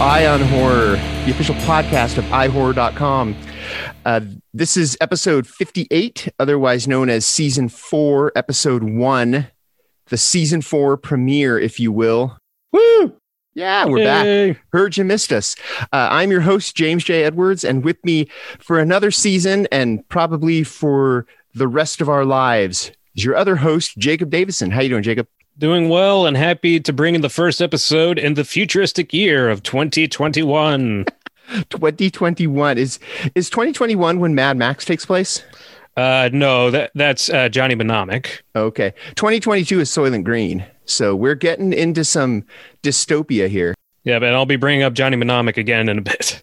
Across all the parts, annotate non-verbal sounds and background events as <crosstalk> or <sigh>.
Eye on Horror, the official podcast of iHorror.com. Uh, this is episode 58, otherwise known as season four, episode one, the season four premiere, if you will. Woo! Yeah, we're back. Heard you missed us. Uh, I'm your host, James J. Edwards, and with me for another season and probably for the rest of our lives is your other host, Jacob Davison. How you doing, Jacob? Doing well and happy to bring in the first episode in the futuristic year of 2021. <laughs> 2021 is is 2021 when Mad Max takes place? Uh, no, that that's uh, Johnny Mnemonic. Okay. 2022 is Soylent Green. So we're getting into some dystopia here. Yeah, but I'll be bringing up Johnny Mnemonic again in a bit.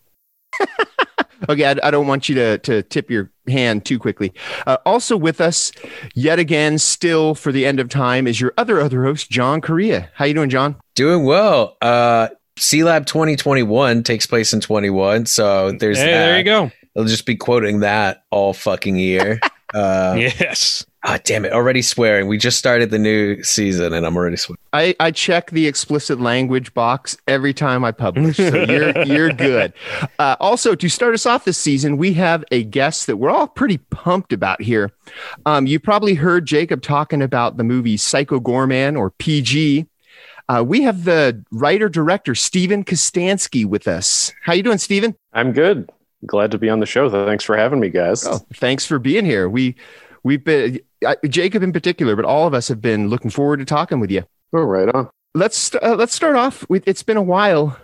<laughs> Okay, I, I don't want you to to tip your hand too quickly. Uh, also with us, yet again, still for the end of time, is your other other host, John Correa. How you doing, John? Doing well. Uh C Lab 2021 takes place in 21, so there's Hey, that. there you go. I'll just be quoting that all fucking year. <laughs> Uh, yes. Ah, damn it! Already swearing. We just started the new season, and I'm already swearing. I, I check the explicit language box every time I publish, so you're <laughs> you're good. Uh, also, to start us off this season, we have a guest that we're all pretty pumped about here. Um, you probably heard Jacob talking about the movie Psycho Goreman or PG. Uh, we have the writer director Steven Kostanski with us. How you doing, Steven? I'm good. Glad to be on the show. Thanks for having me, guys. Oh, thanks for being here. We we've been uh, Jacob in particular, but all of us have been looking forward to talking with you. Oh, right on. let's uh, let's start off with it's been a while.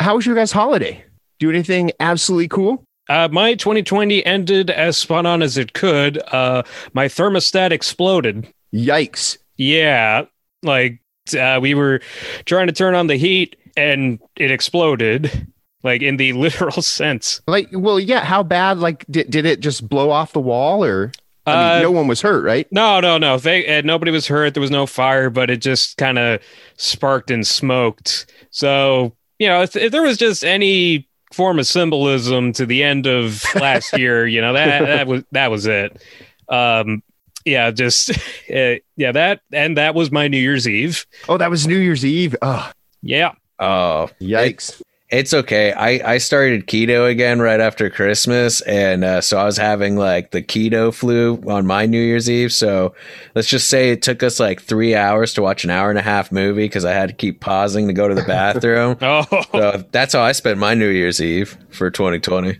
How was your guys' holiday? Do anything absolutely cool? Uh, my 2020 ended as spot on as it could. Uh, my thermostat exploded. Yikes! Yeah, like uh, we were trying to turn on the heat and it exploded, like in the <laughs> literal sense. Like, well, yeah. How bad? Like, did did it just blow off the wall, or I mean, Uh, no one was hurt, right? No, no, no. They, uh, nobody was hurt. There was no fire, but it just kind of sparked and smoked. So, you know, if, if there was just any form of symbolism to the end of last <laughs> year, you know, that that was that was it. Um, yeah, just <laughs> uh, yeah, that and that was my New Year's Eve. Oh, that was New Year's Eve. Oh, Yeah. Oh, yikes! It's okay. I I started keto again right after Christmas, and uh, so I was having like the keto flu on my New Year's Eve. So let's just say it took us like three hours to watch an hour and a half movie because I had to keep pausing to go to the bathroom. <laughs> Oh, so that's how I spent my New Year's Eve for 2020.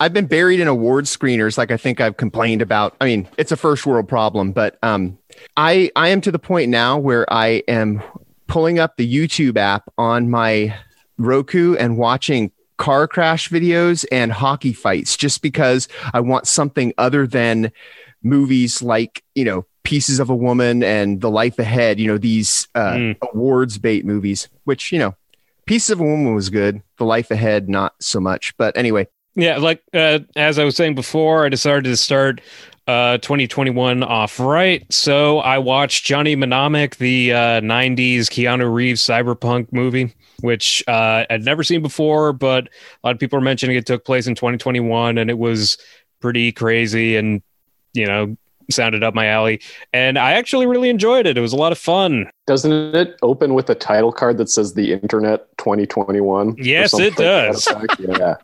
I've been buried in award screeners, like I think I've complained about. I mean, it's a first world problem, but um, I I am to the point now where I am pulling up the YouTube app on my Roku and watching car crash videos and hockey fights just because I want something other than movies like, you know, Pieces of a Woman and The Life Ahead, you know, these uh, Mm. awards bait movies, which, you know, Pieces of a Woman was good. The Life Ahead, not so much. But anyway, Yeah, like uh, as I was saying before, I decided to start uh, 2021 off right. So I watched Johnny Mnemonic, the uh, 90s Keanu Reeves cyberpunk movie, which uh, I'd never seen before, but a lot of people are mentioning it took place in 2021 and it was pretty crazy and, you know, sounded up my alley. And I actually really enjoyed it. It was a lot of fun. Doesn't it open with a title card that says the Internet 2021? Yes, it does. yeah.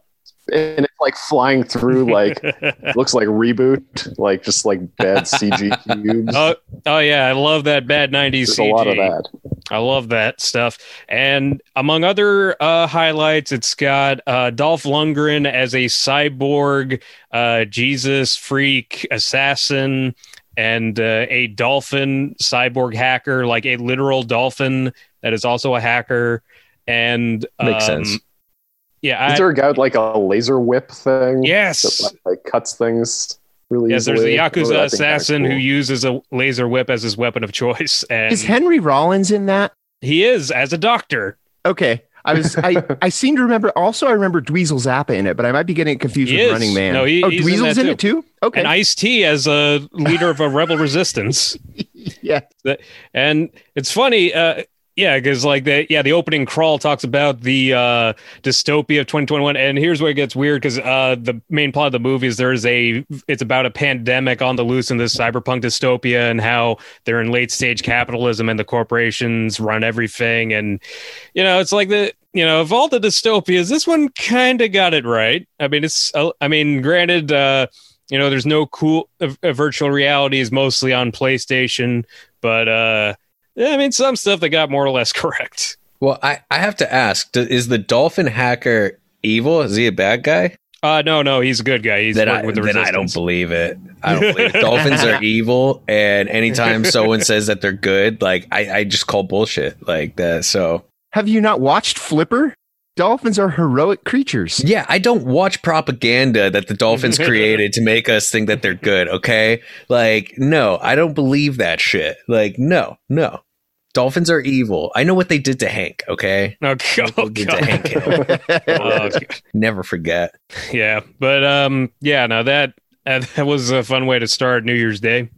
And it's like flying through, like, <laughs> looks like reboot, like just like bad CG cubes. oh, oh, yeah. I love that bad 90s There's CG. a lot of that. I love that stuff. And among other uh, highlights, it's got uh, Dolph Lundgren as a cyborg uh, Jesus freak assassin and uh, a dolphin cyborg hacker, like a literal dolphin that is also a hacker. And Makes um, sense. Yeah, I, Is there a guy with like a laser whip thing? yes. That like cuts things really Yes, there's easily? a Oh, Yakuza I think that's assassin who uses a laser whip as his weapon of choice. <laughs> And is Henry Rollins in that? he is as a doctor. Okay. I was I, <laughs> I seem to remember also I remember Dweezil Zappa in it, but I might be getting confused He with is. Running Man. No, he- oh, he's in Dweezil's that in, it too? Okay. And Ice T as a leader of a rebel resistance. <laughs> yeah. And it's funny, uh, Yeah, because like the yeah the opening crawl talks about the uh, dystopia of 2021, and here's where it gets weird because uh, the main plot of the movie is there's a it's about a pandemic on the loose in this cyberpunk dystopia and how they're in late stage capitalism and the corporations run everything, and you know it's like the you know of all the dystopias, this one kind of got it right. I mean it's uh, I mean granted. Uh, you know, there's no cool uh, virtual reality is mostly on PlayStation, but uh I mean, some stuff they got more or less <laughs> correct. Well, I, I have to ask: Is the dolphin hacker evil? Is he a bad guy? Uh no, no, he's a good guy. He's then I, with the then I don't believe it. I don't believe it. <laughs> Dolphins are <laughs> evil, and anytime someone says that they're good, like I, I just call bullshit like that. So have you not watched Flipper? Dolphins are heroic creatures. Yeah, I don't watch propaganda that the dolphins created to make us think that they're good, okay? Like, no, I don't believe that shit. Like, no, no. Dolphins are evil. I know what they did to Hank. Okay. <laughs> <laughs> <laughs> Oh, God. To Hank Hill. Oh, Never forget. yeah, but um, yeah, no that. uh, That was a fun way to start New Year's Day.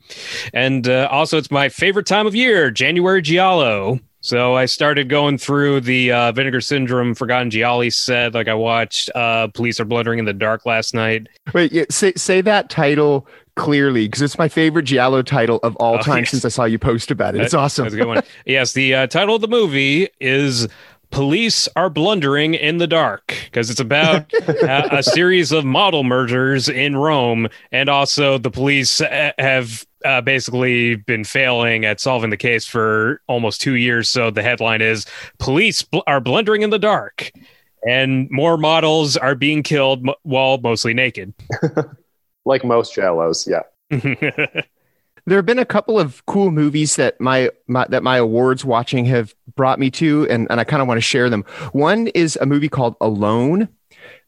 And uh, also, it's my favorite time of year, January Giallo. So I started going through the uh, Vinegar Syndrome Forgotten Gialli set. Like I watched uh, Police Are Blundering in the Dark last night. Wait, yeah, say say that title clearly because it's my favorite Giallo title of all Oh, time yes. since I saw you post about it. It's awesome. That's a good one. <laughs> yes, the uh, title of the movie is Police Are Blundering in the Dark because it's about <laughs> a, a series of model murders in Rome, and also the police uh, have uh, basically been failing at solving the case for almost two years. So the headline is Police bl- Are Blundering in the Dark. And more models are being killed m- while mostly naked. <laughs> Like most Giallos, yeah. <laughs> there have been a couple of cool movies that my, my that my awards watching have brought me to, and, and I kind of want to share them. One is a movie called Alone.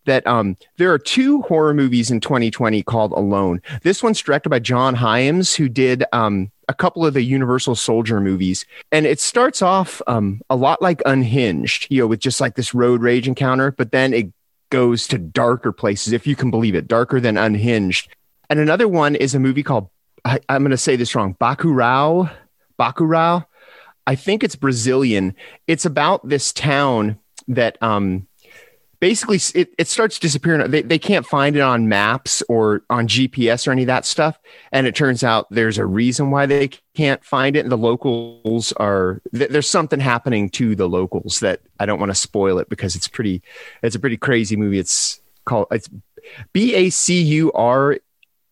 That um, there are two horror movies in 2020 called Alone. This one's directed by John Hyams, who did um, a couple of the Universal Soldier movies, and it starts off um, a lot like Unhinged, you know, with just like this road rage encounter, but then it goes to darker places, if you can believe it, darker than Unhinged. And another one is a movie called I, I'm going to say this wrong. Bacurau, Bacurau. I think it's Brazilian. It's about this town that um, basically it, it starts disappearing. They, they can't find it on maps or on GPS or any of that stuff. And it turns out there's a reason why they can't find it. And the locals are th- there's something happening to the locals that I don't want to spoil it because it's pretty. It's a pretty crazy movie. It's called it's B A C U R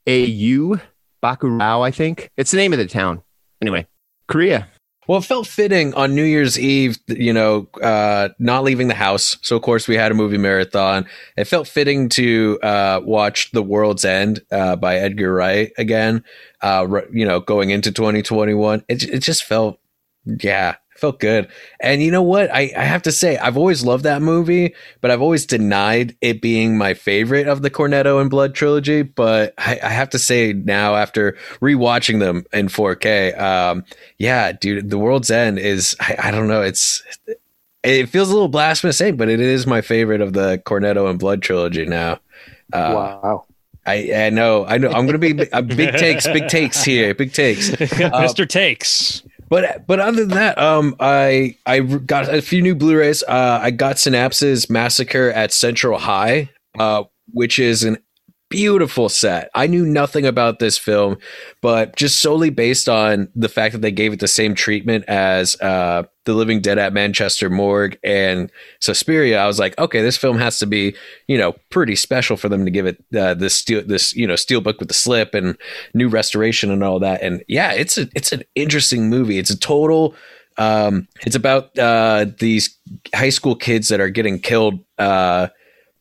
A U Bacurau, I think. It's the name of the town. Anyway, Correa. Well, it felt fitting on New Year's Eve, you know, uh, not leaving the house. So, of course, we had a movie marathon. It felt fitting to uh, watch The World's End uh, by Edgar Wright again, uh, you know, going into 2021. It, it just felt, yeah, felt good. And you know what? I, I have to say, I've always loved that movie, but I've always denied it being my favorite of the Cornetto and Blood trilogy. But I, I have to say now, after rewatching them in 4K, um, yeah, dude, The World's End is, I, I don't know, it's, it feels a little blasphemous saying, but it is my favorite of the Cornetto and Blood trilogy now. Uh, wow. I, I know, I know. I'm going to be uh, big takes, big takes here, big takes. <laughs> Mr. Takes. But but other than that, um, I I got a few new Blu-rays. Uh, I got Synapse's Massacre at Central High, uh, which is an beautiful set. I knew nothing about this film, but just solely based on the fact that they gave it the same treatment as uh, The Living Dead at Manchester Morgue and Suspiria, I was like, okay, this film has to be, you know, pretty special for them to give it uh, this steel, this you know, steelbook with the slip and new restoration and all that. And yeah, it's a it's an interesting movie. It's a total. Um, it's about uh, these high school kids that are getting killed uh,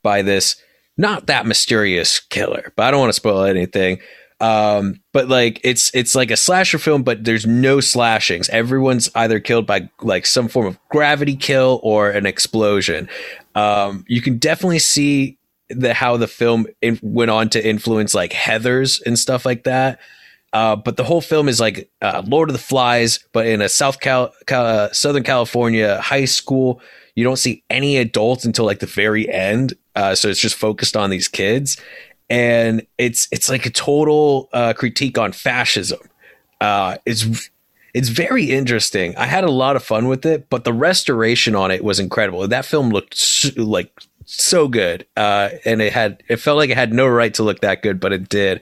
by this not that mysterious killer, but I don't want to spoil anything. Um, but like it's it's like a slasher film, but there's no slashings. Everyone's either killed by like some form of gravity kill or an explosion. Um, you can definitely see the how the film in, went on to influence like Heather's and stuff like that. Uh, but the whole film is like uh, Lord of the Flies, but in a South Cal, Cal uh, Southern California high school. You don't see any adults until like the very end, uh, so it's just focused on these kids, and it's it's like a total uh, critique on fascism. Uh, it's It's very interesting. I had a lot of fun with it, but the restoration on it was incredible. That film looked so, like so good, uh, and it had it felt like it had no right to look that good, but it did.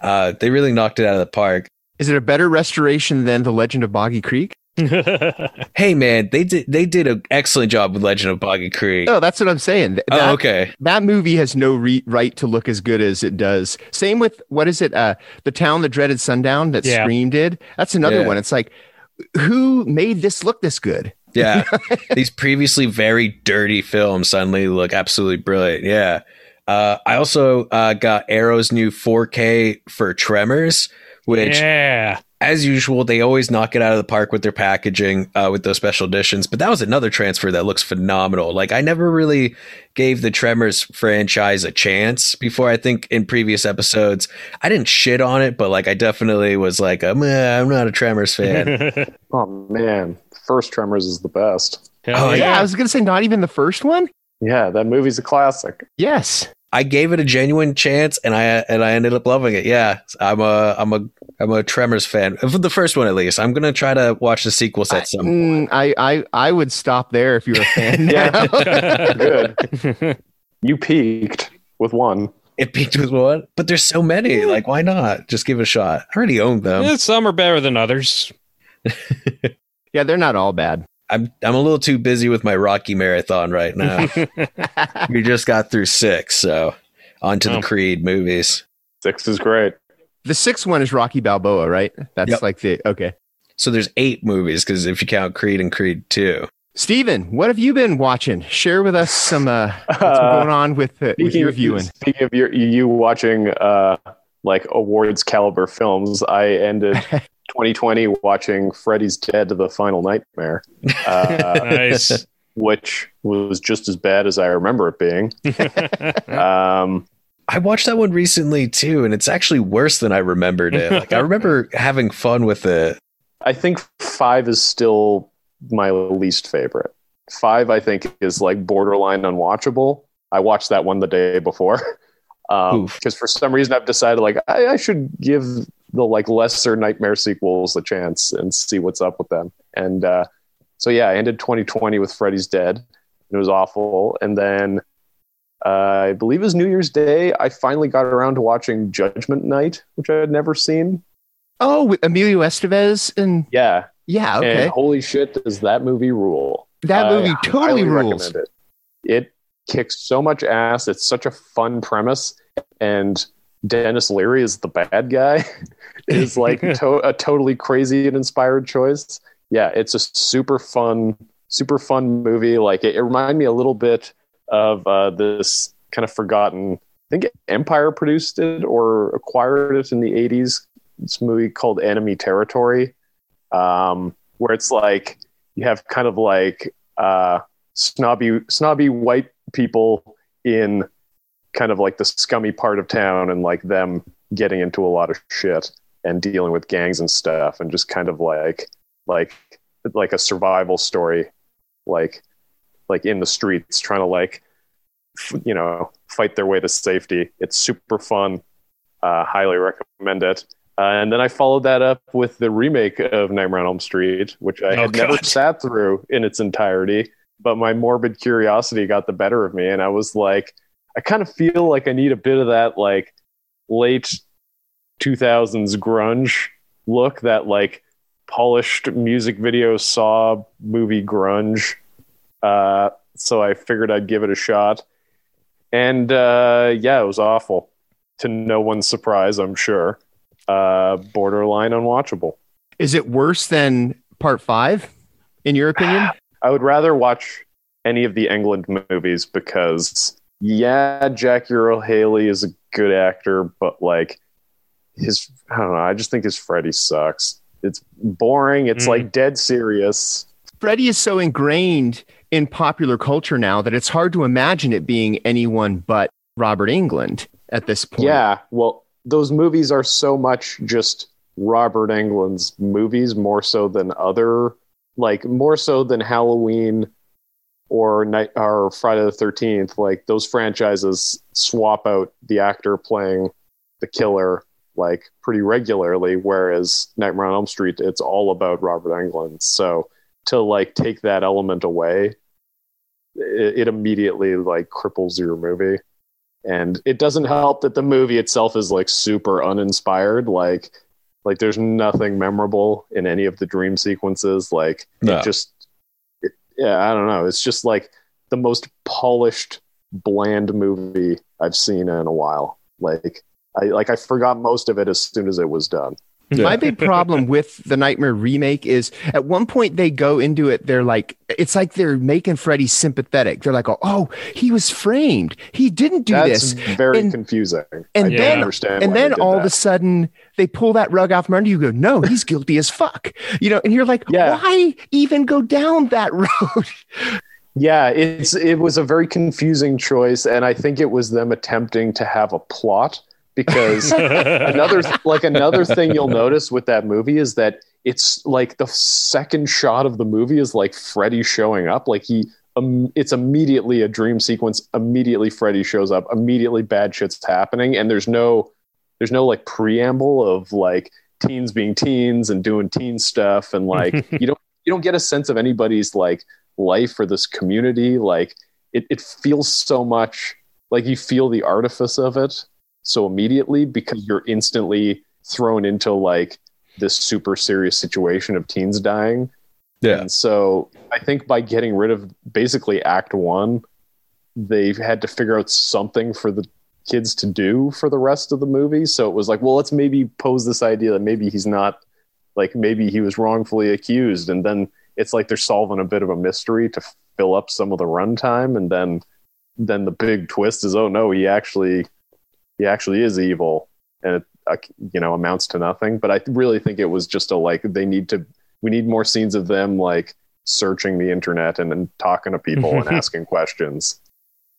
Uh, they really knocked it out of the park. Is it a better restoration than The Legend of Boggy Creek? <laughs> Hey man, they did they did an excellent job with Legend of Boggy Creek. Oh, that's what I'm saying. Th- oh, okay. That movie has no re- right to look as good as it does. Same with what is it? Uh, the town that dreaded sundown that Yeah. Scream did. That's another Yeah. one. It's like, who made this look this good? Yeah. <laughs> These previously very dirty films suddenly look absolutely brilliant. Yeah. Uh, I also uh, got Arrow's new 4K for Tremors, which, yeah. As usual, they always knock it out of the park with their packaging uh, with those special editions. But that was another transfer that looks phenomenal. Like, I never really gave the Tremors franchise a chance before. I think in previous episodes, I didn't shit on it, but like, I definitely was like, I'm, uh, I'm not a Tremors fan. <laughs> Oh man, first Tremors is the best. Hell Oh, yeah. I was gonna say not even the first one. Yeah, that movie's a classic. Yes. I gave it a genuine chance, and I and I ended up loving it. Yeah, I'm a I'm a I'm a Tremors fan for the first one at least. I'm gonna try to watch the sequels at some. Mm, I, I I would stop there if you're a fan. <laughs> Yeah. <laughs> Good. <laughs> You peaked with one. It peaked with one, but there's so many. Like, why not? Just give it a shot. I already owned them. Yeah, some are better than others. yeah, they're not all bad. I'm I'm a little too busy with my Rocky marathon right now. <laughs> we just got through six, so on to Oh. the Creed movies. Six is great. The sixth one is Rocky Balboa, right? That's Yep. like the okay. So there's eight movies because if you count Creed and Creed two. Steven, what have you been watching? Share with us some uh, <laughs> what's going on with, uh, with your of, viewing. speaking of your, you watching uh, like awards caliber films, I ended <laughs> 2020 watching Freddy's Dead: The Final Nightmare, uh, <laughs> Nice. which was just as bad as I remember it being. <laughs> Um, I watched that one recently too, and it's actually worse than I remembered it. Like I remember <laughs> having fun with it. I think five is still my least favorite. Five, I think, is like borderline unwatchable. I watched that one the day before Oof. because for some reason I've decided like I, I should give the like lesser nightmare sequels a chance and see what's up with them. And uh, so yeah, I ended 2020 with Freddy's Dead. It was awful, and then uh, I believe it was New Year's Day. I finally got around to watching Judgment Night, which I had never seen. Oh, with Emilio Estevez and Yeah, yeah, okay. and holy shit, does that movie rule? that movie totally rules. It. it kicks so much ass. It's such a fun premise, and Denis Leary is the bad guy. <laughs> is <laughs> like to- a totally crazy and inspired choice. Yeah, it's a super fun, super fun movie. Like it, it reminded me a little bit of uh, this kind of forgotten. I think Empire produced it or acquired it in the '80s. This movie called Enemy Territory, um, where it's like you have kind of like uh, snobby snobby white people in kind of like the scummy part of town and like them getting into a lot of shit and dealing with gangs and stuff and just kind of like like like a survival story like like in the streets trying to like f- you know fight their way to safety. It's super fun. Uh, highly recommend it. Uh, and then I followed that up with the remake of Nightmare on Elm Street, which I Oh, had never sat through in its entirety. But my morbid curiosity got the better of me, and I was like, I kind of feel like I need a bit of that like late 2000s grunge look, that like polished music video saw movie grunge. Uh, so I figured I'd give it a shot, and uh, yeah, it was awful. To no one's surprise, I'm sure uh, borderline unwatchable. Is it worse than part five, in your opinion? <sighs> I would rather watch any of the Englund movies because, yeah, Jackie Earle Haley is a good actor, but like his, I don't know, I just think his Freddy sucks. It's boring. It's Mm. like dead serious. Freddy is so ingrained in popular culture now that it's hard to imagine it being anyone but Robert Englund at this point. Yeah, well, those movies are so much just Robert Englund's movies more so than other, like more so than Halloween or night or Friday the Thirteenth. Like those franchises swap out the actor playing the killer like pretty regularly. Whereas Nightmare on Elm Street, it's all about Robert Englund. So to like take that element away, it, it immediately like cripples your movie. And it doesn't help that the movie itself is like super uninspired. Like, like there's nothing memorable in any of the dream sequences. Like, No. it just, it, yeah, I don't know. It's just like the most polished, bland movie I've seen in a while. Like, I like I forgot most of it as soon as it was done. My big problem with the Nightmare remake is at one point they go into it, they're like, it's like they're making Freddy sympathetic. They're like, oh, he was framed. He didn't do That's this. very And- confusing. and I then- understand. And then they did all of a sudden they pull that rug out from under you. Go, no, he's guilty as fuck. You know, and you're like, Yeah. why even go down that <laughs> road? Yeah, it's it was a very confusing choice, and I think it was them attempting to have a plot because another like another thing you'll notice with that movie is that it's like the second shot of the movie is like Freddy showing up, like he. Um, it's immediately a dream sequence. Immediately, Freddy shows up. Immediately, bad shit's happening, and there's no, there's no like preamble of like teens being teens and doing teen stuff, and like <laughs> you don't you don't get a sense of anybody's like life or this community like it, it feels so much like you feel the artifice of it so immediately because you're instantly thrown into like this super serious situation of teens dying. Yeah. and so i think by getting rid of basically act one they've had to figure out something for the kids to do for the rest of the movie. So it was like well let's maybe pose this idea that maybe he's not like maybe he was wrongfully accused. And then it's like they're solving a bit of a mystery to fill up some of the runtime. And then then the big twist is oh no he actually he actually is evil and it uh, you know amounts to nothing but i really think it was just a like they need to we need more scenes of them like searching the internet and then talking to people and <laughs> asking questions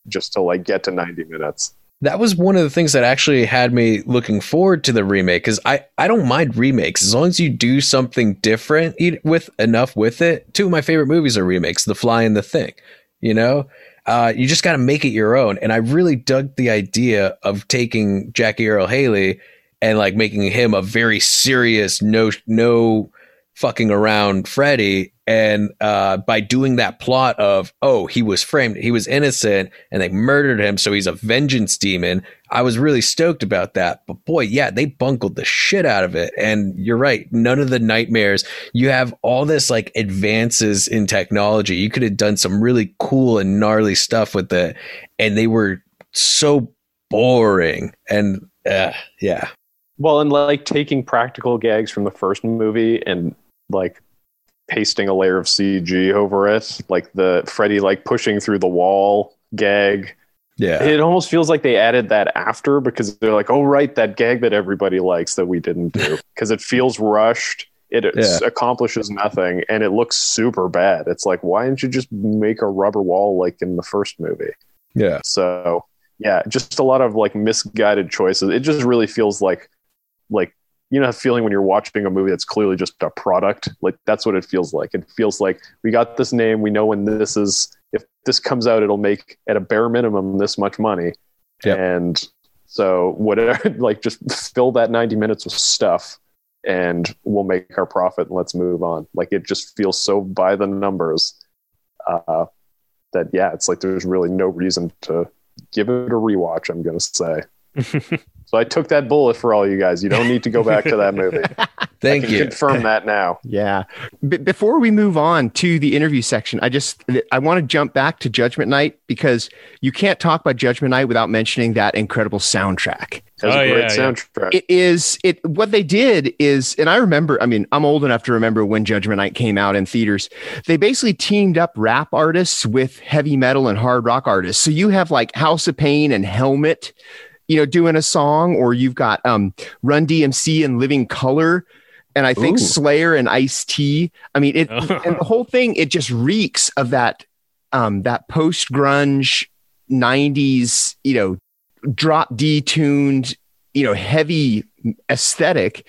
just to like get to 90 minutes that was one of the things that actually had me looking forward to the remake because I, I don't mind remakes as long as you do something different with enough with it. Two of my favorite movies are remakes, The Fly and The Thing. You know, uh, you just got to make it your own. And I really dug the idea of taking Jackie Earle Haley and like making him a very serious, no no fucking around Freddy. And uh, by doing that plot of, oh, he was framed, he was innocent, and they murdered him, so he's a vengeance demon. I was really stoked about that. But boy, yeah, they bungled the shit out of it. And you're right, none of the nightmares. You have all this like advances in technology. You could have done some really cool and gnarly stuff with it, and they were so boring. And uh, yeah, Well, and like taking practical gags from the first movie and like pasting a layer of CG over it, like the Freddy like pushing through the wall gag. Yeah, It almost feels like they added that after because they're like, oh right, that gag that everybody likes that we didn't do <laughs> because it feels rushed. It Yeah. accomplishes nothing and it looks super bad. It's like, why didn't you just make a rubber wall like in the first movie? yeah, So yeah, just a lot of like misguided choices. It just really feels like like you know that feeling when you're watching a movie that's clearly just a product. Like that's what it feels like. It feels like we got this name, we know when this is if this comes out, it'll make at a bare minimum this much money. Yep. And so whatever <laughs> like just fill that 90 minutes with stuff and we'll make our profit and let's move on. Like it just feels so by the numbers. Uh that yeah, it's like there's really no reason to give it a rewatch. I'm gonna say. <laughs> so I took that bullet for all you guys. You don't need to go back to that movie. <laughs> thank I can you. confirm that now. Yeah. B- before we move on to the interview section, I just I want to jump back to Judgment Night because you can't talk about Judgment Night without mentioning that incredible soundtrack. That's Oh, a great yeah, yeah. soundtrack. It is it what they did is and I remember I mean I'm old enough to remember when Judgment Night came out in theaters. They basically teamed up rap artists with heavy metal and hard rock artists. So you have like House of Pain and Helmet you know doing a song or you've got um Run DMC and Living Colour and I think Ooh. Slayer and Ice T. I mean it <laughs> and the whole thing it just reeks of that um that post grunge 90s you know drop D tuned, you know, heavy aesthetic,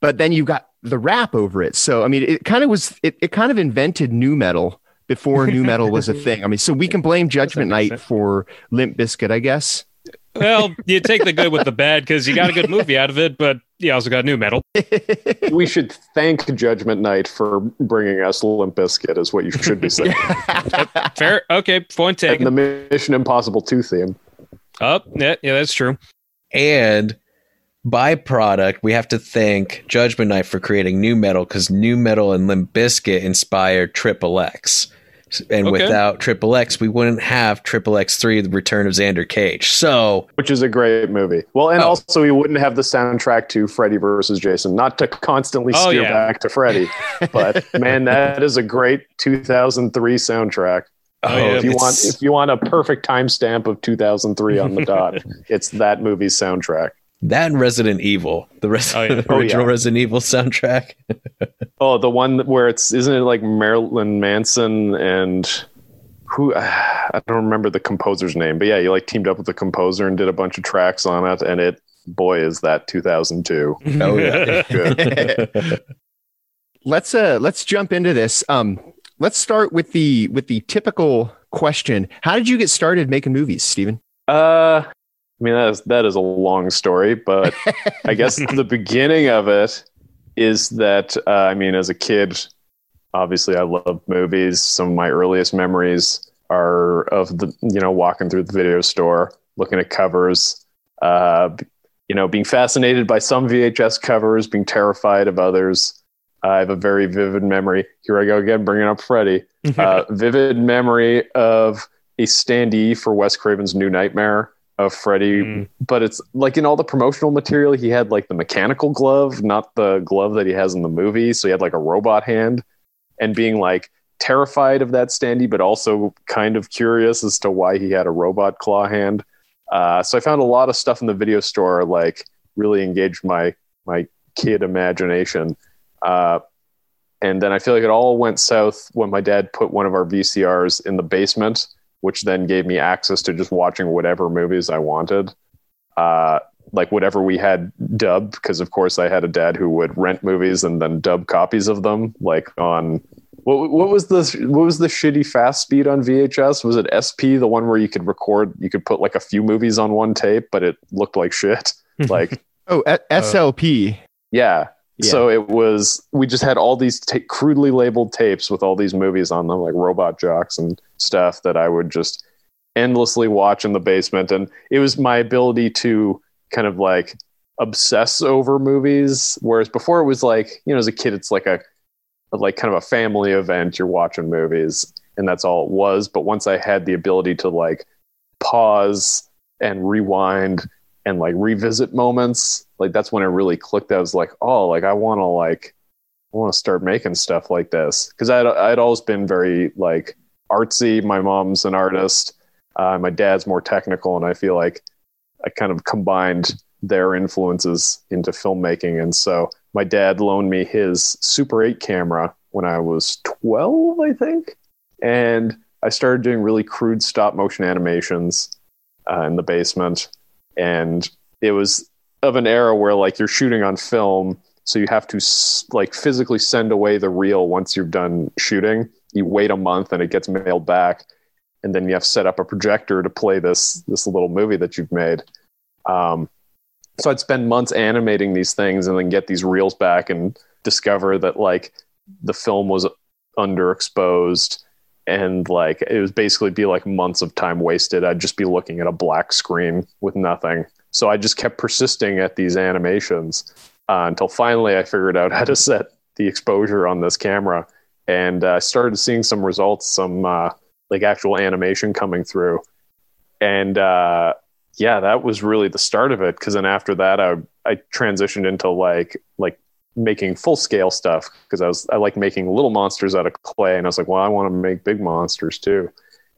but then you've got the rap over it. So I mean, it kind of was it, it kind of invented nu metal before nu metal was a <laughs> thing. I mean, so we can blame Judgment Night for Limp Bizkit, I guess. Well, you take the good with the bad because you got a good movie out of it, but you also got nu metal. <laughs> we should thank Judgment Night for bringing us Limp Bizkit, is what you should be saying. <laughs> Fair. Okay. Point Point taken. And the Mission Impossible 2 theme. Oh, yeah, yeah, that's true. And byproduct, we have to thank Judgment Night for creating nu metal because nu metal and Limp Bizkit inspired Triple X. And Okay. without Triple X, we wouldn't have Triple X Three: The Return of Xander Cage. So Which is a great movie. Well, and Oh. also we wouldn't have the soundtrack to Freddy versus Jason. Not to constantly Oh, steer yeah. back to Freddy, <laughs> but man, that is a great 2003 soundtrack. Oh, yeah. if you it's- want, if you want a perfect timestamp of 2003 on the dot, <laughs> it's that movie's soundtrack. That and Resident Evil, the, res- Oh, yeah. <laughs> the Oh, original yeah. Resident Evil soundtrack. <laughs> Oh, the one where it's isn't it like Marilyn Manson and who <sighs> I don't remember the composer's name, but yeah, you like teamed up with the composer and did a bunch of tracks on it, and it boy is that 2002. Oh yeah. <laughs> Let's uh let's jump into this. Um, let's start with the with the typical question. How did you get started making movies, Steven? Uh, I mean that is that is a long story, but I guess <laughs> the beginning of it is that uh, I mean, as a kid, obviously I love movies. Some of my earliest memories are of the you know walking through the video store, looking at covers, uh, you know, being fascinated by some VHS covers, being terrified of others. I have a very vivid memory. Here I go again, bringing up Freddy. <laughs> Uh, vivid memory of a standee for Wes Craven's New Nightmare of Freddy Mm. but it's like in all the promotional material he had like the mechanical glove not the glove that he has in the movie. So he had like a robot hand and being like terrified of that standee but also kind of curious as to why he had a robot claw hand. Uh, so i found a lot of stuff in the video store like really engaged my my kid imagination. Uh, and then i feel like it all went south when my dad put one of our vcrs in the basement which then gave me access to just watching whatever movies I wanted. Uh, like whatever we had dubbed, because of course I had a dad who would rent movies and then dub copies of them, like on what, what was the what was the shitty fast speed on VHS? Was it SP, the one where you could record, you could put like a few movies on one tape, but it looked like shit. <laughs> Like Oh, S- SLP. yeah. Yeah. So it was, we just had all these ta- crudely labeled tapes with all these movies on them, like Robot Jox and stuff that I would just endlessly watch in the basement. And it was my ability to kind of like obsess over movies. Whereas before it was like, you know, as a kid, it's like a, like kind of a family event. You're watching movies and that's all it was. But once I had the ability to like pause and rewind and like revisit moments. Like that's when it really clicked. I was like oh like i want to like i want to start making stuff like this. Because i'd, I'd always been very like artsy. My mom's an artist. Uh, my dad's more technical and i feel like i kind of combined their influences into filmmaking. And so my dad loaned me his super 8 camera when i was 12 i think. And i started doing really crude stop motion animations uh, in the basement and it was of an era where like you're shooting on film so you have to like physically send away the reel once you're done shooting. You wait a month and it gets mailed back and then you have to set up a projector to play this this little movie that you've made. Um, so i'd spend months animating these things and then get these reels back and discover that like the film was underexposed and like it was basically be like months of time wasted. I'd just be looking at a black screen with nothing. So i just kept persisting at these animations uh, until finally i figured out <laughs> how to set the exposure on this camera. And uh, started seeing some results some uh, like actual animation coming through. And uh, yeah that was really the start of it because then after that i i transitioned into like like making full scale stuff because I was I like making little monsters out of clay, and I was like, well, I want to make big monsters too.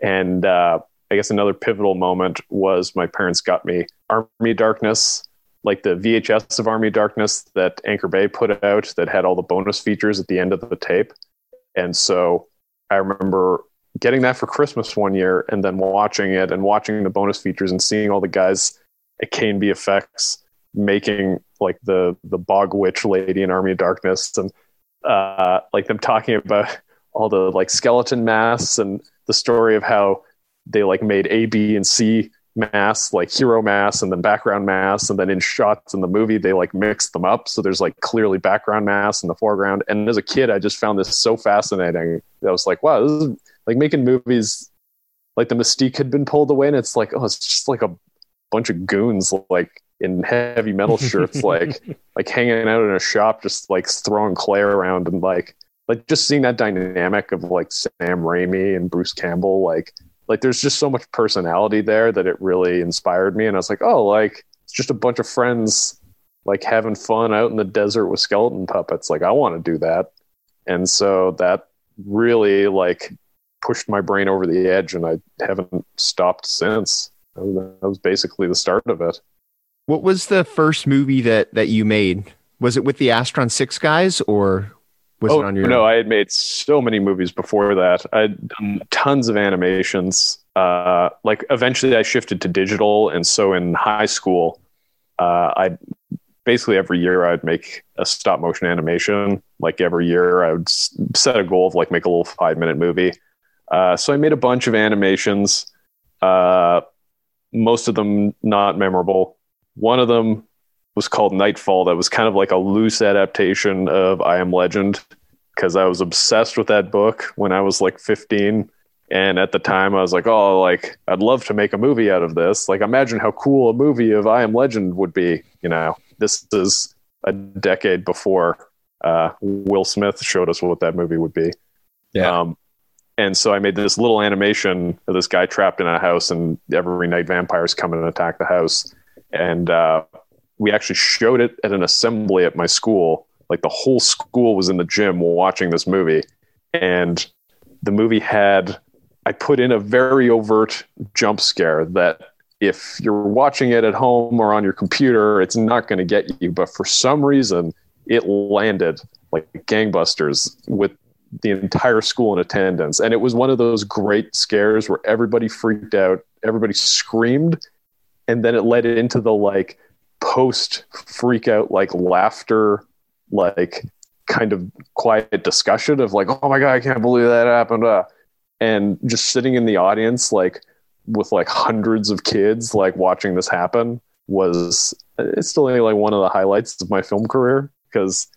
And uh, I guess another pivotal moment was my parents got me Army Darkness, like the VHS of Army Darkness that Anchor Bay put out that had all the bonus features at the end of the tape. And so I remember getting that for Christmas one year and then watching it and watching the bonus features and seeing all the guys at Kane Effects making like the the bog witch lady in Army of Darkness and uh, like them talking about <laughs> all the like skeleton masks and the story of how they like made A, B, and C masks, like hero masks and then background masks, and then in shots in the movie they like mix them up, so there's like clearly background masks in the foreground. And as a kid, I just found this so fascinating. I was like, wow, this is like making movies like the mystique had been pulled away, and it's like, oh, it's just like a bunch of goons like in heavy metal shirts, like <laughs> like hanging out in a shop, just like throwing clay around and like like just seeing that dynamic of like Sam Raimi and Bruce Campbell, like like there's just so much personality there that it really inspired me. And I was like, oh, like it's just a bunch of friends like having fun out in the desert with skeleton puppets. Like I want to do that. And so that really like pushed my brain over the edge and I haven't stopped since. That was basically the start of it. What was the first movie that that you made? Was it with the Astron Six guys or was oh, it on your no, I had made so many movies before that. I'd done tons of animations. Uh, like eventually I shifted to digital. And so in high school, uh, I basically every year I'd make a stop motion animation. Like every year I would set a goal of like make a little five minute movie. Uh, so I made a bunch of animations, uh, most of them not memorable. One of them was called Nightfall that was kind of like a loose adaptation of I Am Legend because I was obsessed with that book when I was like 15. And at the time, I was like, oh, like, I'd love to make a movie out of this. Like, imagine how cool a movie of I Am Legend would be. You know, this is a decade before uh, Will Smith showed us what that movie would be. Yeah. Um, and so I made this little animation of this guy trapped in a house, and every night vampires come and attack the house. And uh, we actually showed it at an assembly at my school. Like the whole school was in the gym watching this movie. And the movie had, I put in a very overt jump scare that if you're watching it at home or on your computer, it's not going to get you. But for some reason, it landed like gangbusters with the entire school in attendance. And it was one of those great scares where everybody freaked out, everybody screamed, and then it led into the like post freak out like laughter like kind of quiet discussion of like oh my god i can't believe that happened uh, and just sitting in the audience like with like hundreds of kids like watching this happen was it's still like one of the highlights of my film career because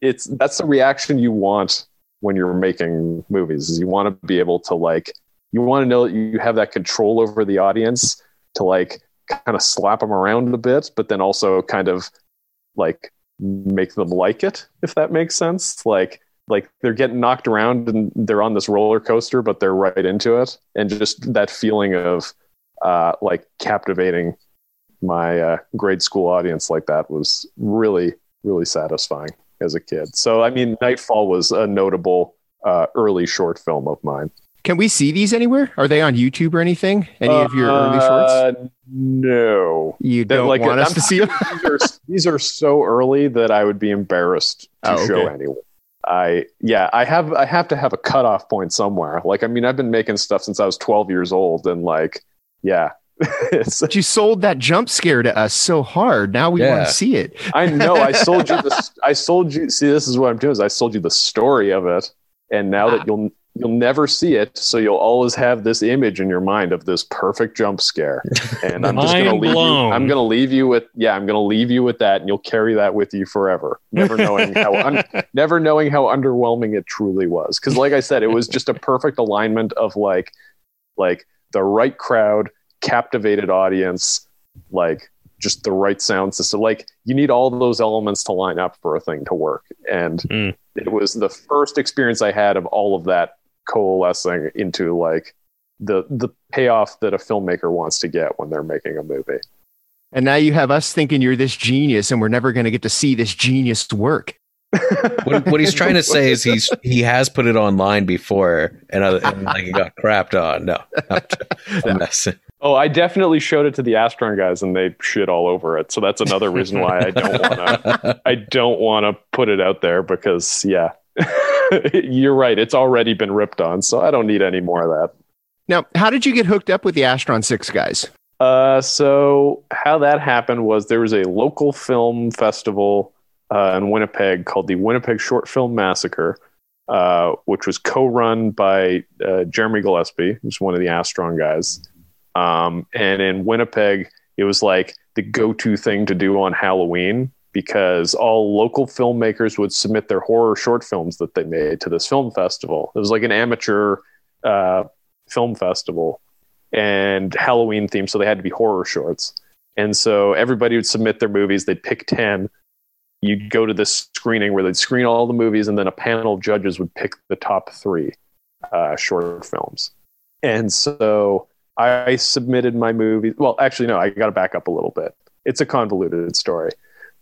it's that's the reaction you want when you're making movies is you want to be able to like you want to know that you have that control over the audience to like kind of slap them around a bit, but then also kind of like make them like it, if that makes sense. Like like they're getting knocked around and they're on this roller coaster, but they're right into it, and just that feeling of uh, like captivating my uh, grade school audience like that was really really satisfying as a kid. So I mean, Nightfall was a notable uh, early short film of mine. Can we see these anywhere? Are they on YouTube or anything? Any of your early shorts? Uh, no. You don't like, want us I'm- to see them? these, are, these are so early that I would be embarrassed to Oh, show okay. anyone. I yeah, I have I have to have a cutoff point somewhere. Like I mean, I've been making stuff since I was 12 years old, and like yeah, <laughs> it's, But you sold that jump scare to us so hard. Now we want to see it. I know I sold you <laughs> the I sold you. See, this is what I'm doing. Is I sold you the story of it, and now Ah. that you'll you'll never see it, so you'll always have this image in your mind of this perfect jump scare. <laughs> And I'm just gonna Mind leave you. I'm gonna leave you with yeah. I'm gonna leave you with that, and you'll carry that with you forever, never knowing how un, <laughs> never knowing how underwhelming it truly was. Because like I said, it was just a perfect alignment of like like the right crowd, captivated audience, like just the right sound system. Like you need all those elements to line up for a thing to work. And Mm. it was the first experience I had of all of that coalescing into like the the payoff that a filmmaker wants to get when they're making a movie. And now you have us thinking you're this genius and we're never going to get to see this genius work. what, what he's trying to say is he's he has put it online before and, other, and like it got crapped on. No, I'm, I'm messing. Oh, I definitely showed it to the Astron guys and they shit all over it. So that's another reason why I don't want to <laughs> I don't want to put it out there because yeah. <laughs> You're right. It's already been ripped on, so I don't need any more of that. Now, how did you get hooked up with the Astron 6 guys? Uh, so how that happened was there was a local film festival uh, in Winnipeg called the Winnipeg Short Film Massacre, uh, which was co-run by uh, Jeremy Gillespie, who's one of the Astron guys, Um, and in Winnipeg, it was like the go-to thing to do on Halloween because all local filmmakers would submit their horror short films that they made to this film festival. It was like an amateur uh, film festival and Halloween themed, so they had to be horror shorts. And so everybody would submit their movies. They'd pick ten. You'd go to this screening where they'd screen all the movies, and then a panel of judges would pick the top three uh, short films. And so I submitted my movie. Well, actually, no, I got to back up a little bit. It's a convoluted story,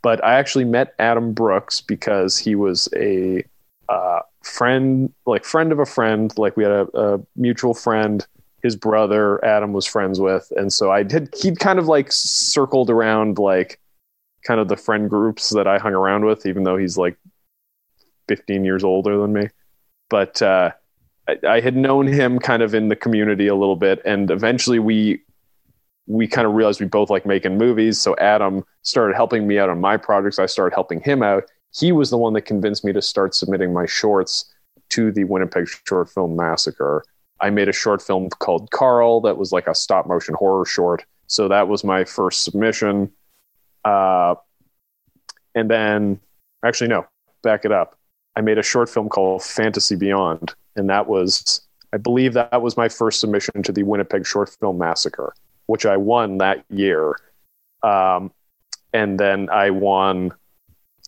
but I actually met Adam Brooks because he was a uh, friend, like friend of a friend. Like we had a, a mutual friend. His brother Adam was friends with, and so I did. He kind of like circled around like kind of the friend groups that I hung around with, even though he's like 15 years older than me. But uh, I, I had known him kind of in the community a little bit, and eventually we we kind of realized we both like making movies. So Adam started helping me out on my projects. I started helping him out. He was the one that convinced me to start submitting my shorts to the Winnipeg Short Film Massacre. I made a short film called Carl that was like a stop motion horror short. So that was my first submission. Uh, and then, actually, no, back it up. I made a short film called Fantasy Beyond, and that was, I believe, that was my first submission to the Winnipeg Short Film Massacre, which I won that year. Um, and then I won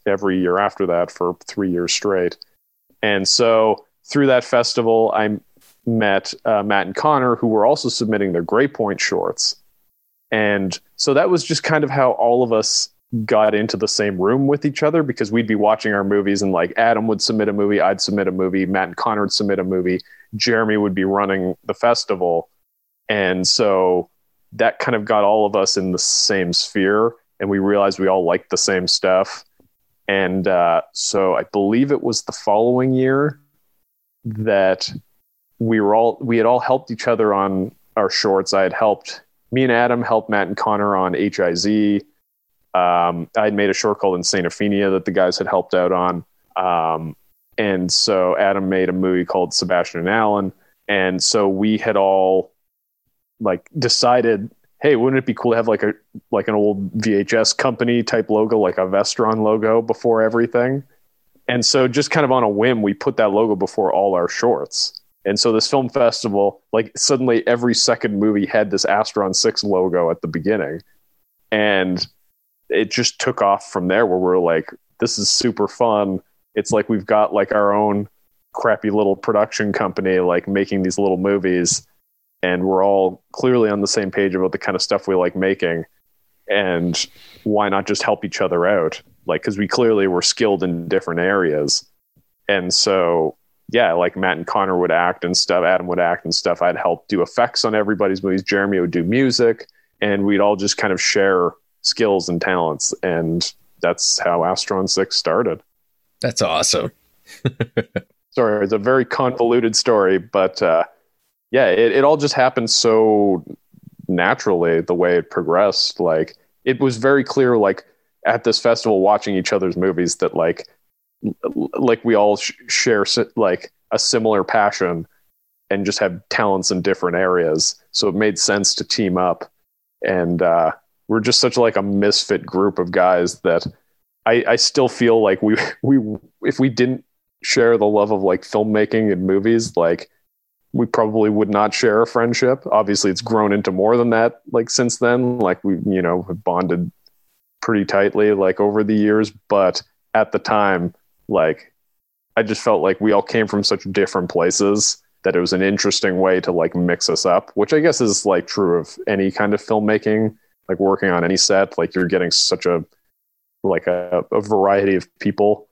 every year after that for three years straight. And so through that festival, I met uh, Matt and Connor, who were also submitting their Gray Point shorts. And so that was just kind of how all of us got into the same room with each other because we'd be watching our movies and like Adam would submit a movie, I'd submit a movie, Matt and Connor would submit a movie, Jeremy would be running the festival. And so that kind of got all of us in the same sphere and we realized we all liked the same stuff. And uh, so I believe it was the following year that we were all we had all helped each other on our shorts. I had helped me and Adam helped Matt and Connor on HIZ. Um, I had made a short called Insane Aphenia that the guys had helped out on. Um, and so Adam made a movie called Sebastian and Alan. And so we had all like decided, hey, wouldn't it be cool to have like a like an old VHS company type logo, like a Vestron logo before everything? And so just kind of on a whim, we put that logo before all our shorts. And so this film festival, like suddenly every second movie had this Astron 6 logo at the beginning. And it just took off from there where we're like, this is super fun. It's like we've got like our own crappy little production company, like making these little movies. And we're all clearly on the same page about the kind of stuff we like making. And why not just help each other out? Like, because we clearly were skilled in different areas. And so yeah, like Matt and Connor would act and stuff, Adam would act and stuff. I'd help do effects on everybody's movies. Jeremy would do music, and we'd all just kind of share skills and talents. And that's how Astron 6 started. That's awesome. <laughs> Sorry, it's a very convoluted story, but uh, yeah, it, it all just happened so naturally the way it progressed. Like, it was very clear, like, at this festival watching each other's movies that, like, like we all sh- share like a similar passion and just have talents in different areas so it made sense to team up and uh, we're just such like a misfit group of guys that I, I still feel like we <laughs> we if we didn't share the love of like filmmaking and movies like we probably would not share a friendship. Obviously it's grown into more than that like since then. Like we you know have bonded pretty tightly like over the years. But at the time like I just felt like we all came from such different places that it was an interesting way to like mix us up, which I guess is like true of any kind of filmmaking, like working on any set, like you're getting such a like a, a variety of people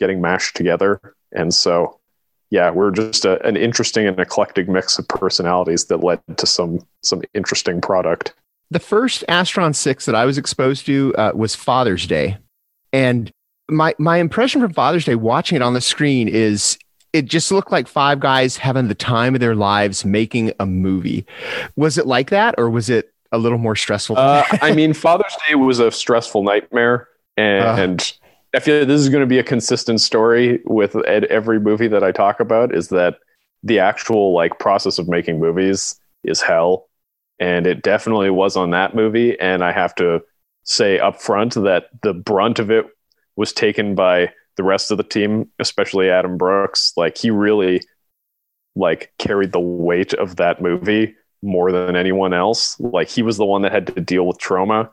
getting mashed together. And so yeah, we're just a, an interesting and eclectic mix of personalities that led to some some interesting product. The first Astron 6 that I was exposed to uh, was Father's Day. And my my impression from Father's Day watching it on the screen is it just looked like five guys having the time of their lives making a movie. Was it like that, or was it a little more stressful? Uh, <laughs> I mean, Father's Day was a stressful nightmare, and, uh, and I feel this is going to be a consistent story with every movie that I talk about. Is that the actual like process of making movies is hell. and it definitely was on that movie. And I have to say up front that the brunt of it was taken by the rest of the team, especially Adam Brooks. Like he really like carried the weight of that movie more than anyone else. Like he was the one that had to deal with trauma,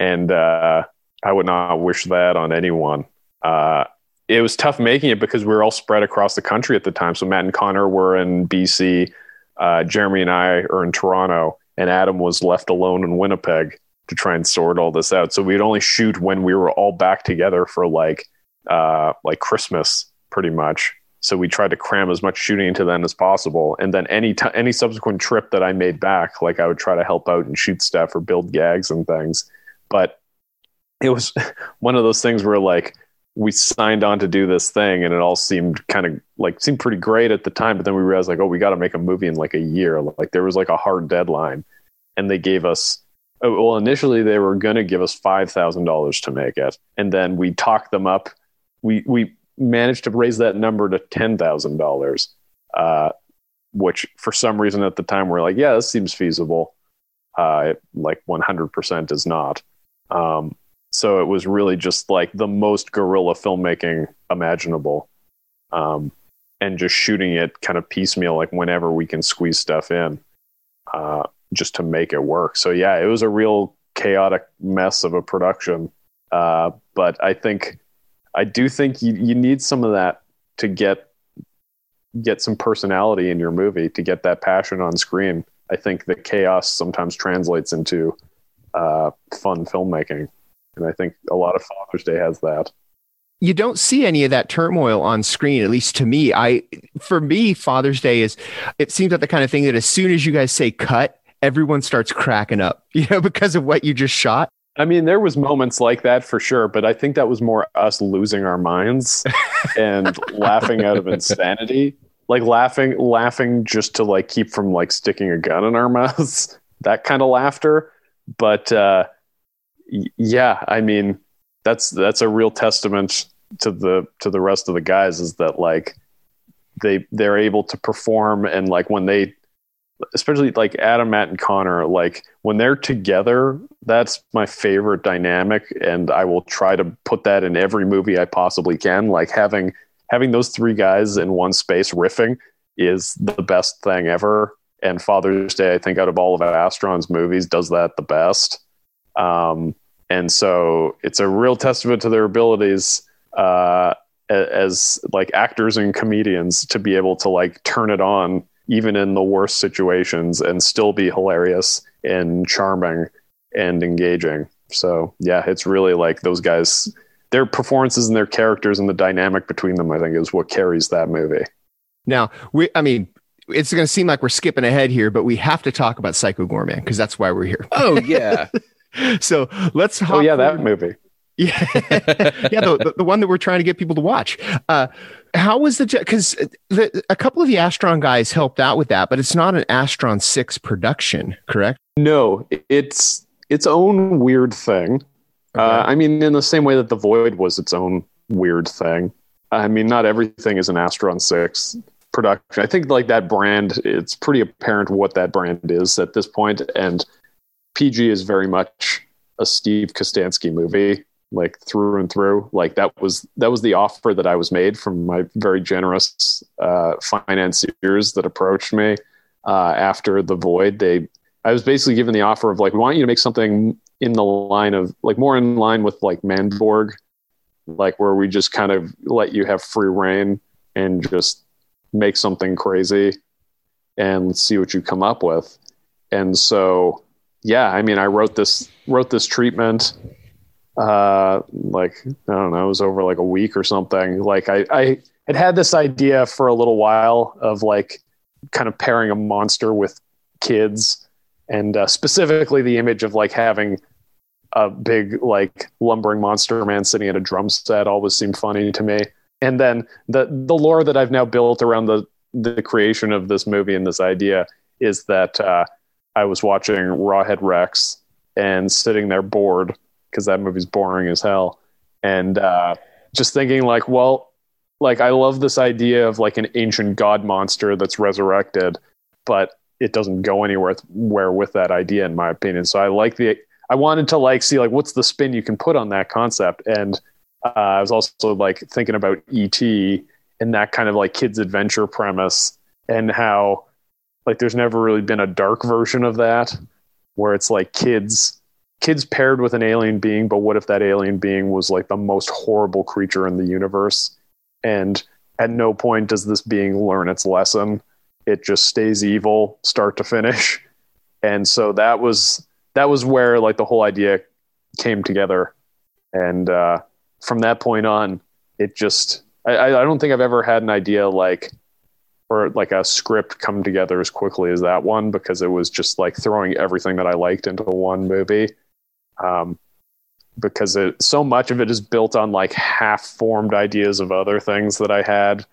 and uh, I would not wish that on anyone. Uh, it was tough making it because we were all spread across the country at the time. So Matt and Connor were in BC, uh, Jeremy and I are in Toronto, and Adam was left alone in Winnipeg to try and sort all this out. So we'd only shoot when we were all back together for like uh, like Christmas, pretty much. So we tried to cram as much shooting into then as possible. And then any t- any subsequent trip that I made back, like I would try to help out and shoot stuff or build gags and things. But it was <laughs> one of those things where like we signed on to do this thing and it all seemed kind of like seemed pretty great at the time but then we realized like oh we got to make a movie in like a year. Like there was like a hard deadline and they gave us oh, well initially they were going to give us $5000 to make it and then we talked them up. We we managed to raise that number to $10000 uh, which for some reason at the time we're like yeah this seems feasible. Uh, like 100% is not. Um, so it was really just like the most guerrilla filmmaking imaginable. Um, and just shooting it kind of piecemeal, like whenever we can squeeze stuff in, uh, just to make it work. So yeah, it was a real chaotic mess of a production. Uh, but I think, I do think you, you need some of that to get get some personality in your movie to get that passion on screen. I think the chaos sometimes translates into uh, fun filmmaking. And I think a lot of Father's Day has that. You don't see any of that turmoil on screen, at least to me. I, for me, Father's Day is, it seems like the kind of thing that as soon as you guys say cut, everyone starts cracking up, <laughs> you know, because of what you just shot. I mean, there was moments like that for sure, but I think that was more us losing our minds <laughs> and laughing out of insanity. Like laughing, laughing just to like keep from like sticking a gun in our <laughs> mouths. that kind of laughter. But uh yeah, I mean, that's that's a real testament to the to the rest of the guys is that like they they're able to perform and like when they especially like Adam, Matt, and Connor, like when they're together, that's my favorite dynamic, and I will try to put that in every movie I possibly can. Like having having those three guys in one space riffing is the best thing ever. And Father's Day, I think, out of all of Astron's movies, does that the best. Um, and so it's a real testament to their abilities uh, as like actors and comedians to be able to like turn it on even in the worst situations and still be hilarious and charming and engaging. So yeah, it's really like those guys their performances and their characters and the dynamic between them I think is what carries that movie. Now, we I mean it's going to seem like we're skipping ahead here, but we have to talk about Psycho Goreman because that's why we're here. Oh yeah. <laughs> <laughs> so let's. Oh yeah, that movie. <laughs> Yeah, yeah, the, the one that we're trying to get people to watch. Uh, how was the because a couple of the Astron guys helped out with that, but it's not an Astron six production, correct? No, it's its own weird thing. Uh, okay. Uh, I mean, in the same way that the Void was its own weird thing. I mean, not everything is an Astron six production. I think like that brand, it's pretty apparent what that brand is at this point, and PG is very much a Steve Kostanski movie, like through and through. Like that was that was the offer that I was made from my very generous uh, financiers that approached me uh, after the Void. They, I was basically given the offer of like, we want you to make something in the line of like more in line with like Manborg, like where we just kind of let you have free reign and just make something crazy and see what you come up with. And so yeah, I mean, I wrote this wrote this treatment. Uh, like I don't know, it was over like a week or something. Like I, I had had this idea for a little while of like kind of pairing a monster with kids, and uh, specifically the image of like having a big like lumbering monster man sitting at a drum set always seemed funny to me. And then the the lore that I've now built around the the creation of this movie and this idea is that uh, I was watching Rawhead Rex and sitting there bored because that movie's boring as hell, and uh, just thinking like, well, like I love this idea of like an ancient god monster that's resurrected, but it doesn't go anywhere where with that idea in my opinion. So i like the i wanted to like see like what's the spin you can put on that concept. And uh, i was also like thinking about et and that kind of like kids adventure premise and how like there's never really been a dark version of that where it's like kids kids paired with an alien being but what if that alien being was like the most horrible creature in the universe? And at no point does this being learn its lesson. It just stays evil start to finish. And so that was that was where like the whole idea came together. And uh, from that point on it just I, I don't think i've ever had an idea like or like a script come together as quickly as that one because it was just like throwing everything that i liked into one movie um, because it so much of it is built on like half formed ideas of other things that i had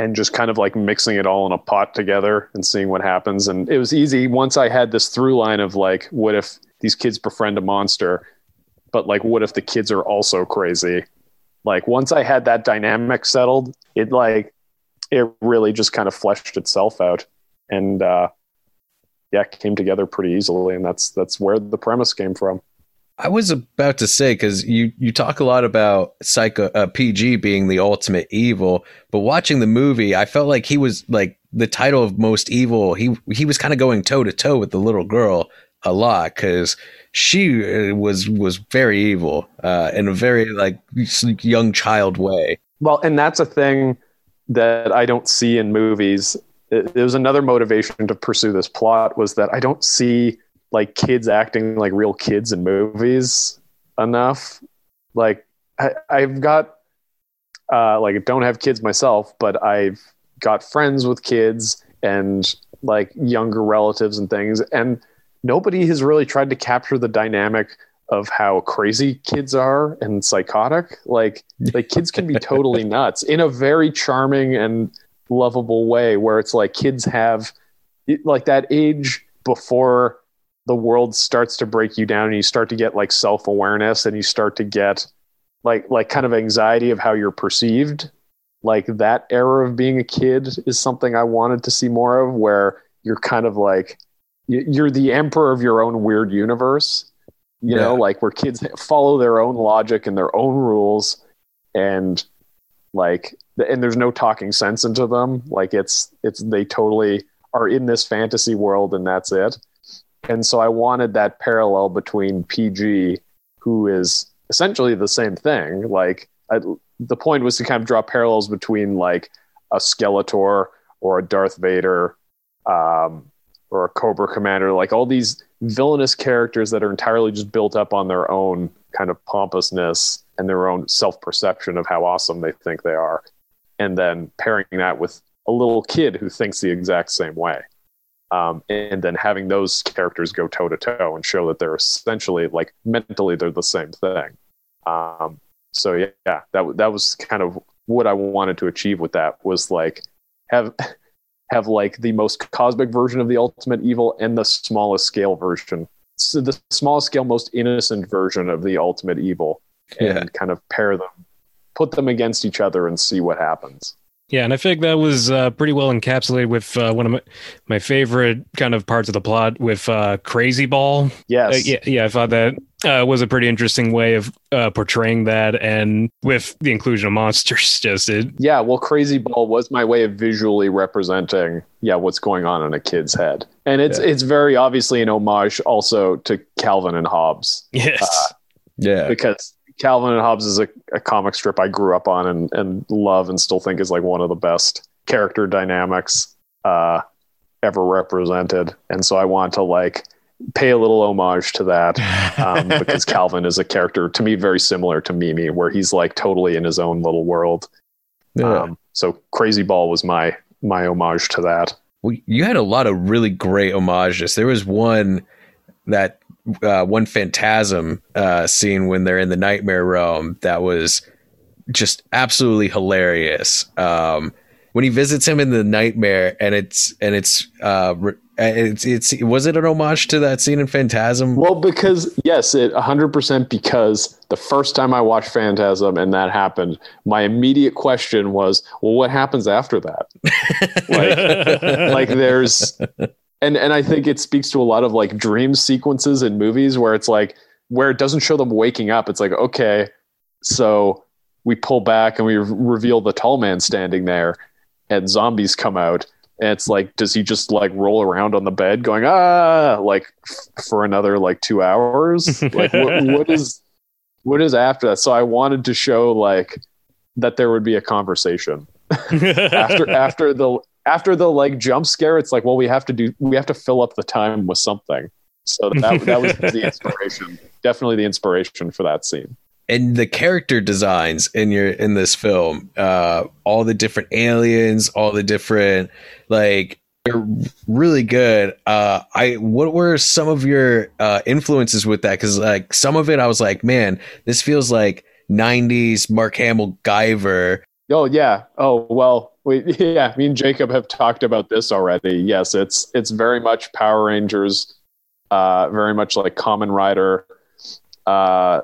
and just kind of like mixing it all in a pot together and seeing what happens. And it was easy once I had this through line of like, what if these kids befriend a monster, but like, what if the kids are also crazy? Like once I had that dynamic settled, it like it really just kind of fleshed itself out, and uh, yeah, came together pretty easily. And that's that's where the premise came from. I was about to say because you you talk a lot about psycho uh, PG being the ultimate evil, but watching the movie, I felt like he was like the title of most evil. He he was kind of going toe to toe with the little girl a lot because she uh, was was very evil uh, in a very like young child way. Well, and that's a thing that I don't see in movies. It, it was another motivation to pursue this plot was that I don't see like kids acting like real kids in movies enough. Like I, I've got uh, like don't have kids myself, but I've got friends with kids and like younger relatives and things, and nobody has really tried to capture the dynamic of how crazy kids are and psychotic. Like like kids can be totally <laughs> nuts in a very charming and lovable way, where it's like kids have like that age before the world starts to break you down and you start to get like self-awareness and you start to get like like kind of anxiety of how you're perceived like that era of being a kid is something i wanted to see more of where you're kind of like you're the emperor of your own weird universe you yeah. know like where kids follow their own logic and their own rules and like and there's no talking sense into them like it's it's they totally are in this fantasy world and that's it and so I wanted that parallel between PG, who is essentially the same thing. Like I, the point was to kind of draw parallels between like a Skeletor or a Darth Vader um, or a Cobra Commander, like all these villainous characters that are entirely just built up on their own kind of pompousness and their own self perception of how awesome they think they are. And then pairing that with a little kid who thinks the exact same way um, and then having those characters go toe to toe and show that they're essentially like mentally they're the same thing. Um, so yeah, that that was kind of what I wanted to achieve with that was like have have like the most cosmic version of the ultimate evil and the smallest scale version, so the smallest scale, most innocent version of the ultimate evil, and yeah. kind of pair them, put them against each other, and see what happens. Yeah, and I think that was uh, pretty well encapsulated with uh, one of my, my favorite kind of parts of the plot with uh, Crazy Ball. Yes. Uh, yeah, yeah, I thought that uh, was a pretty interesting way of uh, portraying that, and with the inclusion of monsters, <laughs> just it. Yeah, well, Crazy Ball was my way of visually representing, yeah, what's going on in a kid's head, and it's yeah. it's very obviously an homage also to Calvin and Hobbes. Yes. yeah, because Calvin and Hobbes is a, a comic strip I grew up on and, and love and still think is like one of the best character dynamics uh, ever represented. And so I want to like pay a little homage to that <laughs> um, because Calvin is a character to me very similar to Mimi, where he's like totally in his own little world. Yeah. Um, so Crazy Ball was my my homage to that. Well, you had a lot of really great homages. There was one that uh, one phantasm uh, scene when they're in the nightmare realm that was just absolutely hilarious. Um, when he visits him in the nightmare, and it's and it's uh, it's it's was it an homage to that scene in Phantasm? Well, because yes, it 100% because the first time I watched Phantasm and that happened, my immediate question was, well, what happens after that? <laughs> like, like there's and and I think it speaks to a lot of like dream sequences in movies where it's like where it doesn't show them waking up. It's like okay, so we pull back and we reveal the tall man standing there, and zombies come out. And it's like, does he just like roll around on the bed going ah like f- for another like two hours? like what, <laughs> what is what is after that? So I wanted to show like that there would be a conversation <laughs> after after the after the like jump scare. It's like, well, we have to do we have to fill up the time with something. So that that was the <laughs> inspiration, definitely the inspiration for that scene and the character designs in your in this film uh all the different aliens all the different like they're really good. Uh i what were some of your uh influences with that? Because like some of it i was like man this feels like 90s mark hamill guyver. Oh yeah. Oh well we, <laughs> yeah me and jacob have talked about this already. Yes it's it's very much power rangers uh very much like Kamen Rider uh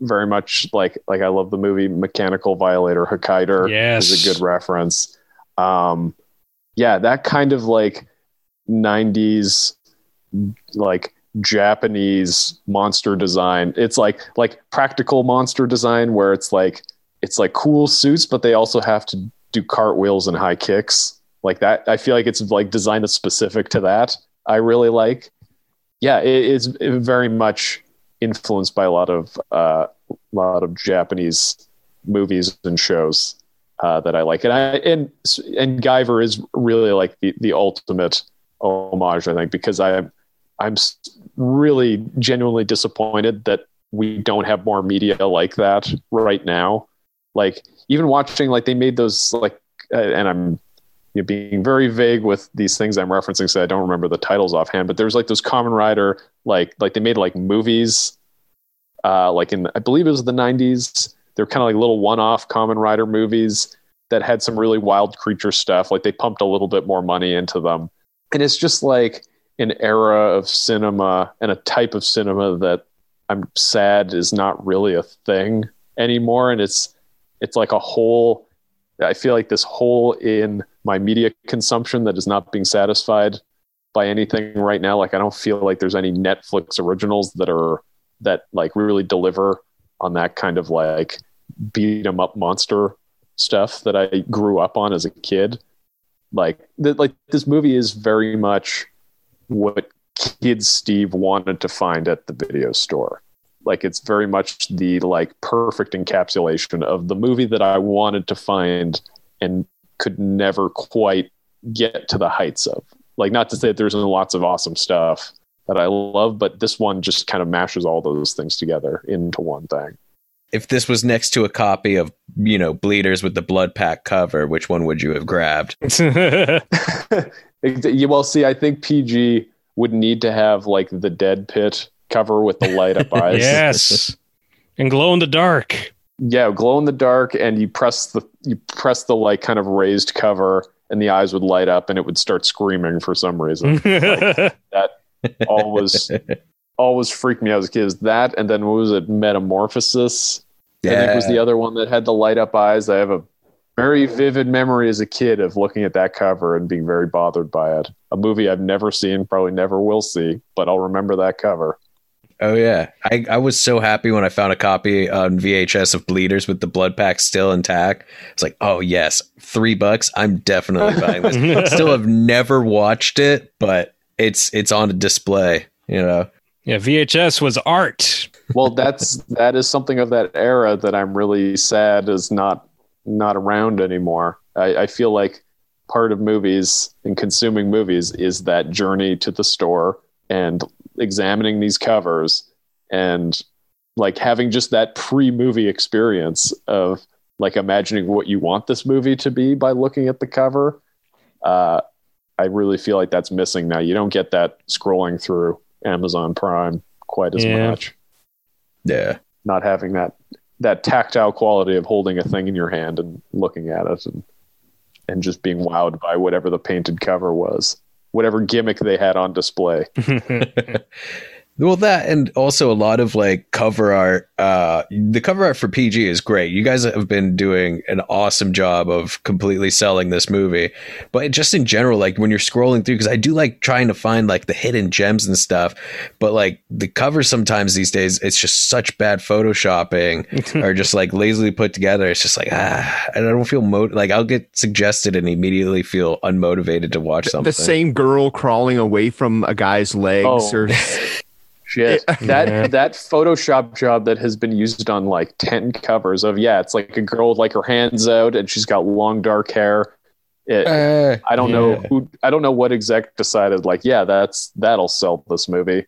very much like like I love the movie Mechanical Violator Hakaider yes. is a good reference. Um, yeah, that kind of like '90s like Japanese monster design. It's like like practical monster design where it's like it's like cool suits, but they also have to do cartwheels and high kicks like that. I feel like it's like designed that's specific to that. I really like. Yeah, it, it's very much influenced by a lot of uh, a lot of Japanese movies and shows uh, that I like, and I and and Guyver is really like the the ultimate homage, I think, because I'm I'm really genuinely disappointed that we don't have more media like that right now. Like even watching, like they made those like, uh, and I'm you know, being very vague with these things I'm referencing, so I don't remember the titles offhand. But there's like those Kamen Rider, like like they made like movies uh, like in I believe it was the 90s. They're kind of like little one-off Kamen Rider movies that had some really wild creature stuff. Like they pumped a little bit more money into them, and it's just like an era of cinema and a type of cinema that I'm sad is not really a thing anymore. And it's it's like a hole. I feel like this hole in my media consumption that is not being satisfied by anything right now. Like I don't feel like there's any Netflix originals that are that like really deliver on that kind of like beat 'em up monster stuff that I grew up on as a kid. Like th- like this movie is very much what kid Steve wanted to find at the video store. Like it's very much the like perfect encapsulation of the movie that I wanted to find and could never quite get to the heights of. Like not to say that there's lots of awesome stuff that I love, but this one just kind of mashes all those things together into one thing. If this was next to a copy of, you know, Bleeders with the Blood Pack cover, which one would you have grabbed? <laughs> well, see, I think PG would need to have like the Dead Pit cover with the light up <laughs> eyes. yes. And glow in the dark. Yeah, glow in the dark, and you press the you press the like kind of raised cover, and the eyes would light up, and it would start screaming for some reason. <laughs> like, that always always freaked me out as a kid. Is that and then what was it? Metamorphosis. Yeah. I think was the other one that had the light up eyes. I have a very vivid memory as a kid of looking at that cover and being very bothered by it. A movie I've never seen, probably never will see, but I'll remember that cover. Oh yeah, I, I was so happy when I found a copy on VHS of Bleeders with the blood pack still intact. It's like, oh yes, three bucks. I'm definitely buying this. <laughs> still have never watched it, but it's it's on a display, you know. Yeah, VHS was art. well, that's that is something of that era that I'm really sad is not not around anymore. I, I feel like part of movies and consuming movies is that journey to the store and examining these covers and like having just that pre-movie experience of like imagining what you want this movie to be by looking at the cover uh, I really feel like that's missing now. You don't get that scrolling through Amazon Prime quite as yeah. much. Yeah. Not having that that tactile quality of holding a thing in your hand and looking at it and and just being wowed by whatever the painted cover was, whatever gimmick they had on display. <laughs> <laughs> Well, that and also a lot of like cover art. Uh, the cover art for PG is great. You guys have been doing an awesome job of completely selling this movie. But just in general, like when you're scrolling through, because I do like trying to find like the hidden gems and stuff. But like the covers sometimes these days, it's just such bad photoshopping <laughs> or just like lazily put together. It's just like ah, and I don't feel mo- like I'll get suggested and immediately feel unmotivated to watch something. The same girl crawling away from a guy's legs Oh. or <laughs> Shit. That Yeah. that Photoshop job that has been used on like ten covers of yeah, it's like a girl with like her hands out and she's got long dark hair. It, Uh, I don't know who I don't know what exec decided like yeah that's that'll sell this movie,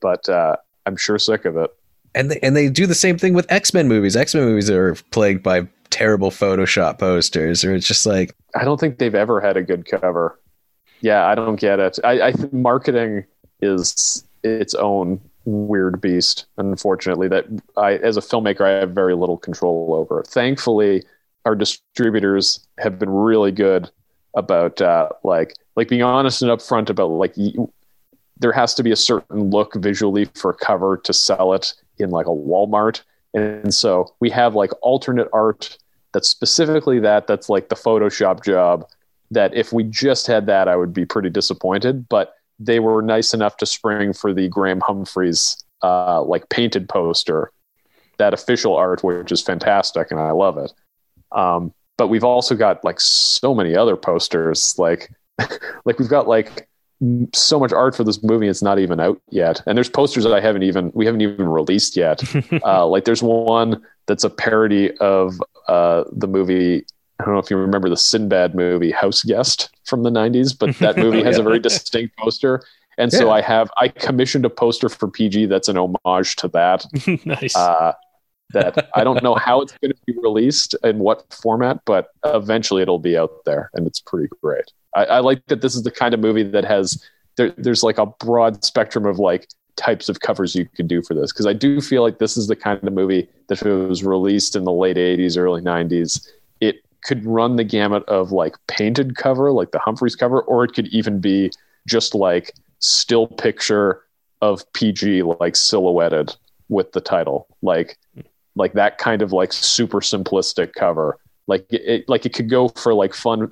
but uh, I'm sure sick of it. and they, and they do the same thing with X Men movies. X Men movies are plagued by terrible Photoshop posters, or it's just like I don't think they've ever had a good cover. Yeah, I don't get it. I, I think marketing is its own weird beast. Unfortunately, that I, as a filmmaker, I have very little control over. Thankfully, our distributors have been really good about uh, like like being honest and upfront about like there has to be a certain look visually for cover to sell it in like a Walmart, and so we have like alternate art that's specifically that that's like the photoshop job that if we just had that i would be pretty disappointed but they were nice enough to spring for the graham humphreys uh, like painted poster that official art which is fantastic and i love it um, but we've also got like so many other posters like <laughs> like we've got like so much art for this movie it's not even out yet and there's posters that i haven't even we haven't even released yet <laughs> uh, like there's one that's a parody of uh, the movie. I don't know if you remember the Sinbad movie House Guest from the 90s, but that <laughs> movie has a very distinct poster. And so I have I commissioned a poster for PG that's an homage to that. <laughs> nice. Uh, that I don't know how it's going to be released and what format, but eventually it'll be out there, and it's pretty great. I, I like that this is the kind of movie that has there, there's like a broad spectrum of like types of covers you could do for this because I do feel like this is the kind of movie that if it was released in the late 80s, early 90s, it could run the gamut of like painted cover, like the Humphreys cover, or it could even be just like still picture of PG like silhouetted with the title, like like that kind of like super simplistic cover. Like it, like it could go for like fun,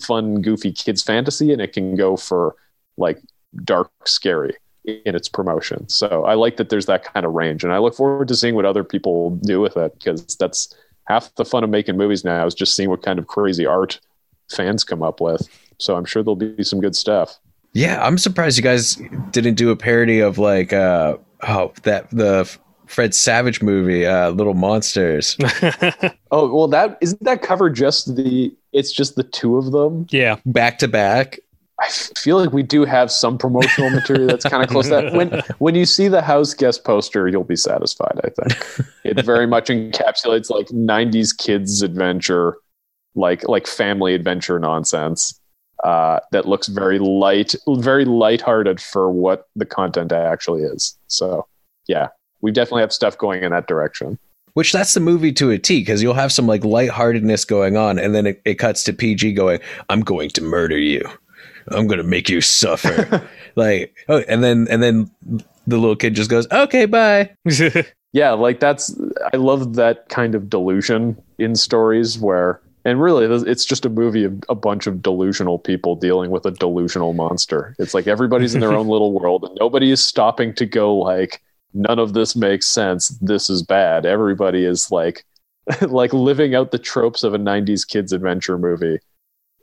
fun, goofy kids fantasy, and it can go for like dark, scary in its promotion. So I like that there's that kind of range, and I look forward to seeing what other people do with it because that's half the fun of making movies now is just seeing what kind of crazy art fans come up with. So I'm sure there'll be some good stuff. yeah, I'm surprised you guys didn't do a parody of like uh oh that the Fred Savage movie, uh, Little Monsters. <laughs> Oh well, that isn't that cover just the. It's just the two of them. yeah. back to back. I feel like we do have some promotional material that's kind of close to that. <laughs> When when you see the house guest poster, you'll be satisfied. I think it very <laughs> much encapsulates like '90s kids adventure, like like family adventure nonsense. Uh, that looks very light, very lighthearted for what the content actually is. So, yeah, we definitely have stuff going in that direction. Which that's the movie to a T because you'll have some like lightheartedness going on, and then it, it cuts to PG going, "I'm going to murder you. I'm going to make you suffer." <laughs> like, oh, and then and then the little kid just goes, "Okay, bye." <laughs> yeah like that's i love that kind of delusion in stories where and really it's just a movie of a bunch of delusional people dealing with a delusional monster it's like everybody's in their own <laughs> little world and nobody is stopping to go like none of this makes sense this is bad everybody is like like living out the tropes of a 90s kids adventure movie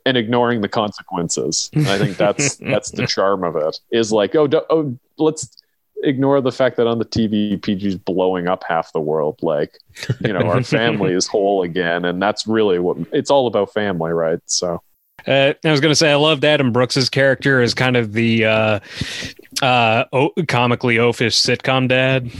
and ignoring the consequences and i think that's <laughs> that's the charm of it is like oh, do, oh let's ignore the fact that on the TV, PG's blowing up half the world. Like, you know, our <laughs> family is whole again, and that's really what it's all about family, right? So, Uh, I was going to say, I loved Adam Brooks's character as kind of the uh, uh, o- comically oafish sitcom dad.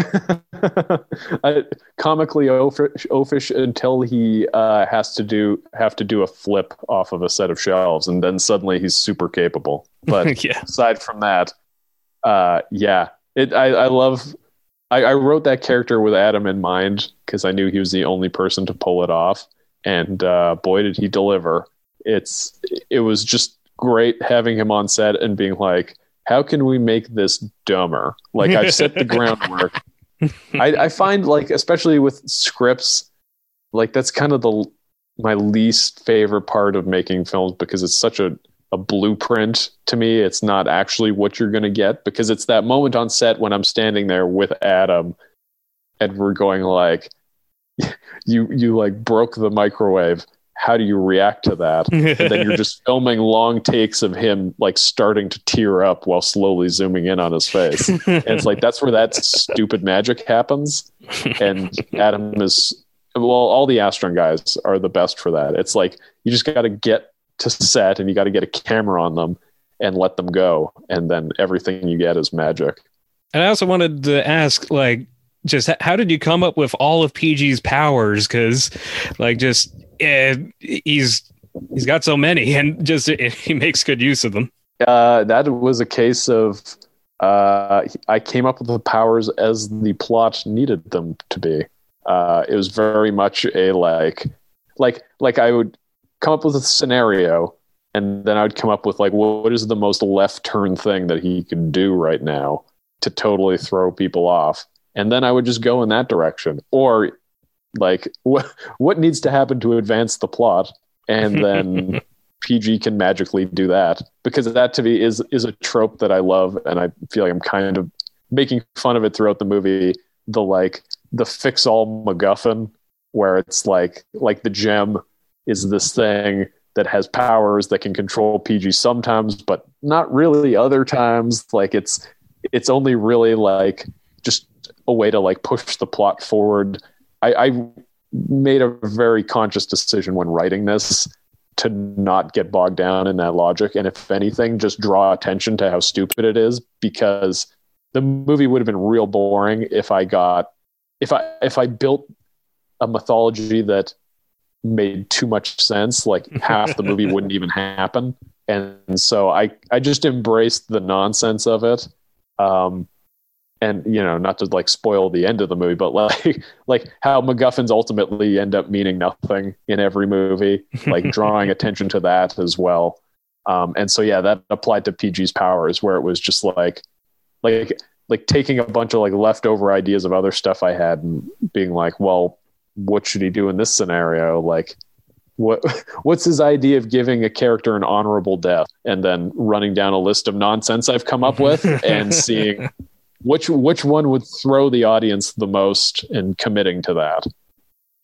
<laughs> I, comically oafish, oafish until he uh, has to do have to do a flip off of a set of shelves, and then suddenly he's super capable. But <laughs> yeah. aside from that, uh, yeah, it. I, I love. I, I wrote that character with Adam in mind because I knew he was the only person to pull it off, and uh, boy, did he deliver! It's. It was just great having him on set and being like, how can we make this dumber? Like I've set the <laughs> groundwork. I, I find like especially with scripts, like that's kind of the my least favorite part of making films because it's such a a blueprint to me. It's not actually what you're going to get because it's that moment on set when I'm standing there with Adam and we're going like <laughs> you you like broke the microwave how do you react to that? And then you're <laughs> just filming long takes of him like starting to tear up while slowly zooming in on his face. And it's like that's where that stupid magic happens. And adam is well all the astron guys are the best for that. It's like you just got to get to set and you got to get a camera on them and let them go. And then everything you get is magic. And i also wanted to ask like just how did you come up with all of pg's powers because like just uh, he's he's got so many, <laughs> and just he makes good use of them. Uh, that was a case of uh, I came up with the powers as the plot needed them to be. Uh, it was very much a like, like, like I would come up with a scenario, and then I would come up with like, what is the most left turn thing that he can do right now to totally throw people off, and then I would just go in that direction. Or like what what needs to happen to advance the plot? And then <laughs> pg can magically do that. Because that to me is is a trope that i love and i feel like i'm kind of making fun of it throughout the movie. The like the fix all macguffin where it's like like the gem is this thing that has powers that can control pg sometimes but not really other times. Like it's it's only really like just a way to like push the plot forward. I, I made a very conscious decision when writing this to not get bogged down in that logic and if anything just draw attention to how stupid it is because the movie would have been real boring if i got if i if i built a mythology that made too much sense like <laughs> half the movie wouldn't even happen. And so i i just embraced the nonsense of it. Um and you know not to like spoil the end of the movie but like <laughs> like how macguffins ultimately end up meaning nothing in every movie like <laughs> drawing attention to that as well. Um, and so yeah that applied to pg's powers where it was just like like like taking a bunch of like leftover ideas of other stuff i had and being like well what should he do in this scenario? Like what <laughs> what's his idea of giving a character an honorable death and then running down a list of nonsense i've come up with and seeing which which one would throw the audience the most in committing to that?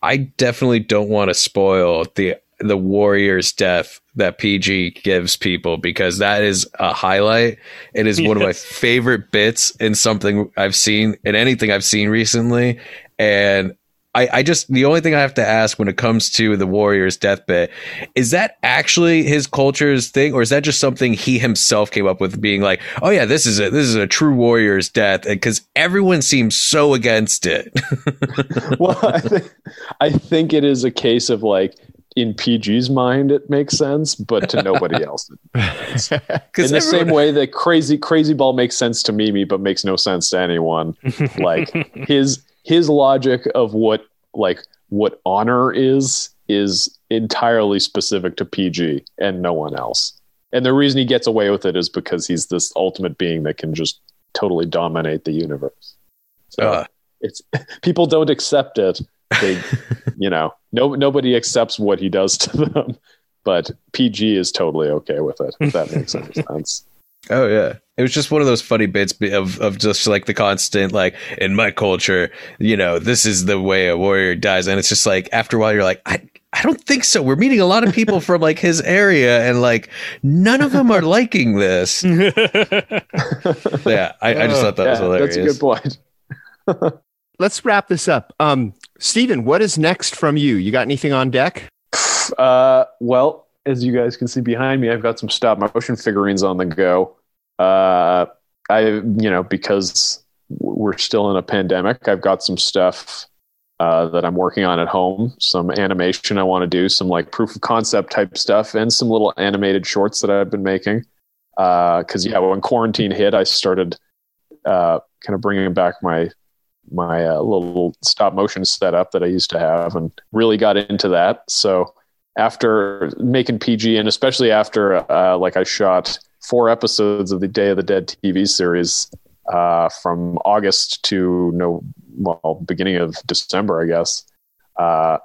I definitely don't want to spoil the the warrior's death that PG gives people because that is a highlight. It is yes. one of my <laughs> favorite bits in something I've seen in anything I've seen recently. And I, I just the only thing I have to ask when it comes to the Warriors deathbed is that actually his culture's thing, or is that just something he himself came up with, being like, "Oh yeah, this is a this is a true Warriors death," because everyone seems so against it. <laughs> well, I think I think it is a case of like in PG's mind it makes sense, but to nobody else. <laughs> in the everyone... same way that crazy crazy ball makes sense to Mimi, but makes no sense to anyone. <laughs> like his his logic of what like what honor is is entirely specific to PG and no one else. And the reason he gets away with it is because he's this ultimate being that can just totally dominate the universe. So uh. it's <laughs> people don't accept it. They, <laughs> you know, no nobody accepts what he does to them. But PG is totally okay with it. If that makes any <laughs> sense. Oh yeah. It was just one of those funny bits of of just like the constant like in my culture, you know, this is the way a warrior dies and it's just like after a while you're like I I don't think so. We're meeting a lot of people from like his area and like none of them are liking this. <laughs> yeah, I, I, just thought that yeah, was hilarious. That's a good point. <laughs> Let's wrap this up. Um Steven, what is next from you? You got anything on deck? Uh well, as you guys can see behind me, I've got some stop motion figurines on the go. Uh, I, you know, because we're still in a pandemic, I've got some stuff uh, that I'm working on at home, some animation I want to do, some like proof of concept type stuff, and some little animated shorts that I've been making. Because uh, yeah, when quarantine hit, I started uh, kind of bringing back my my uh, little stop motion setup that I used to have, and really got into that. So after making PG, and especially after uh, like I shot four episodes of the Day of the Dead TV series uh, from August to no, well, beginning of December, I guess. Uh,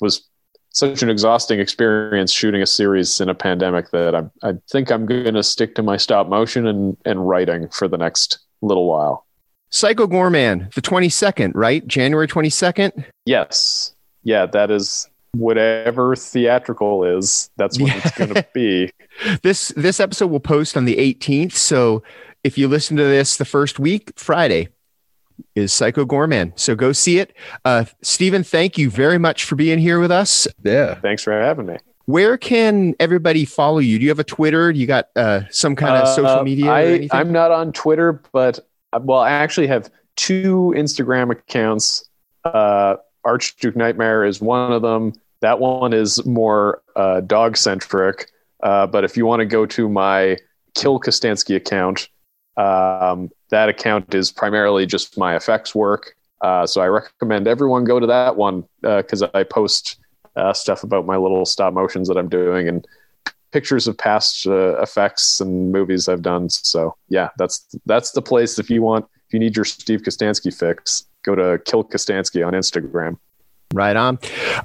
was such an exhausting experience shooting a series in a pandemic that I, I think I'm going to stick to my stop motion and, and writing for the next little while. Psycho Goreman, the 22nd, right? January 22nd? Yes. Yeah, that is whatever theatrical is. That's what Yeah. it's going to be. <laughs> This this episode will post on the 18th, so if you listen to this the first week, Friday is Psycho Goreman. So go see it. Uh Steven, thank you very much for being here with us. Yeah. Thanks for having me. Where can everybody follow you? Do you have a Twitter? Do you got uh, some kind of social Uh, media I, anything? I'm not on Twitter, but uh, well, I actually have two Instagram accounts. Uh, Archduke Nightmare is one of them. That one is more uh, dog centric. Uh, but if you want to go to my Kill Kostanski account, um, that account is primarily just my effects work. Uh, so I recommend everyone go to that one because I post uh, stuff about my little stop motions that I'm doing and pictures of past uh, effects and movies I've done. So yeah, that's that's the place if you want if you need your Steve Kostanski fix, go to Kill Kostanski on Instagram. Right on.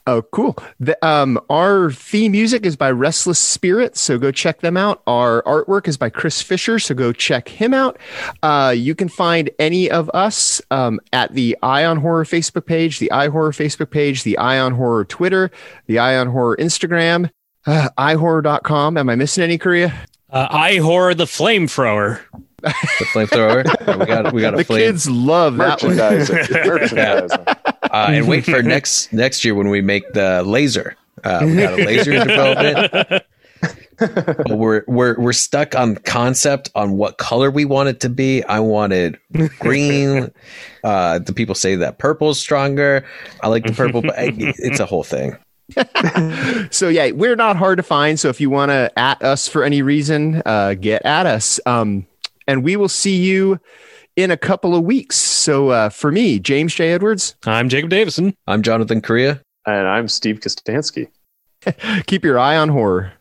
Oh, cool. The, um, our theme music is by Restless Spirit, so go check them out. Our artwork is by Chris Fisher, so go check him out. Uh, you can find any of us um, at the Ion Horror Facebook page, the iHorror Facebook page, the Ion Horror Twitter, the Ion Horror Instagram, uh, ihorror.com. Am I missing any, Correa? Uh, I horror the flamethrower. The flamethrower. Yeah, we got we got a The flame. kids love that one. Merchandising. <laughs> Merchandising. Uh, and wait for next next year when we make the laser. Uh, we got a laser in development. <laughs> But we're we're we're stuck on concept on what color we want it to be. I wanted green. <laughs> Uh, the people say that purple's stronger. I like the purple, but I- it's a whole thing. so yeah, we're not hard to find. So if you want to at us for any reason, uh, get at us. Um, and we will see you in a couple of weeks. So uh, for me, James J. Edwards, I'm Jacob Davison. I'm Jonathan Correa. and I'm Steve Kostanski. <laughs> keep your eye on horror.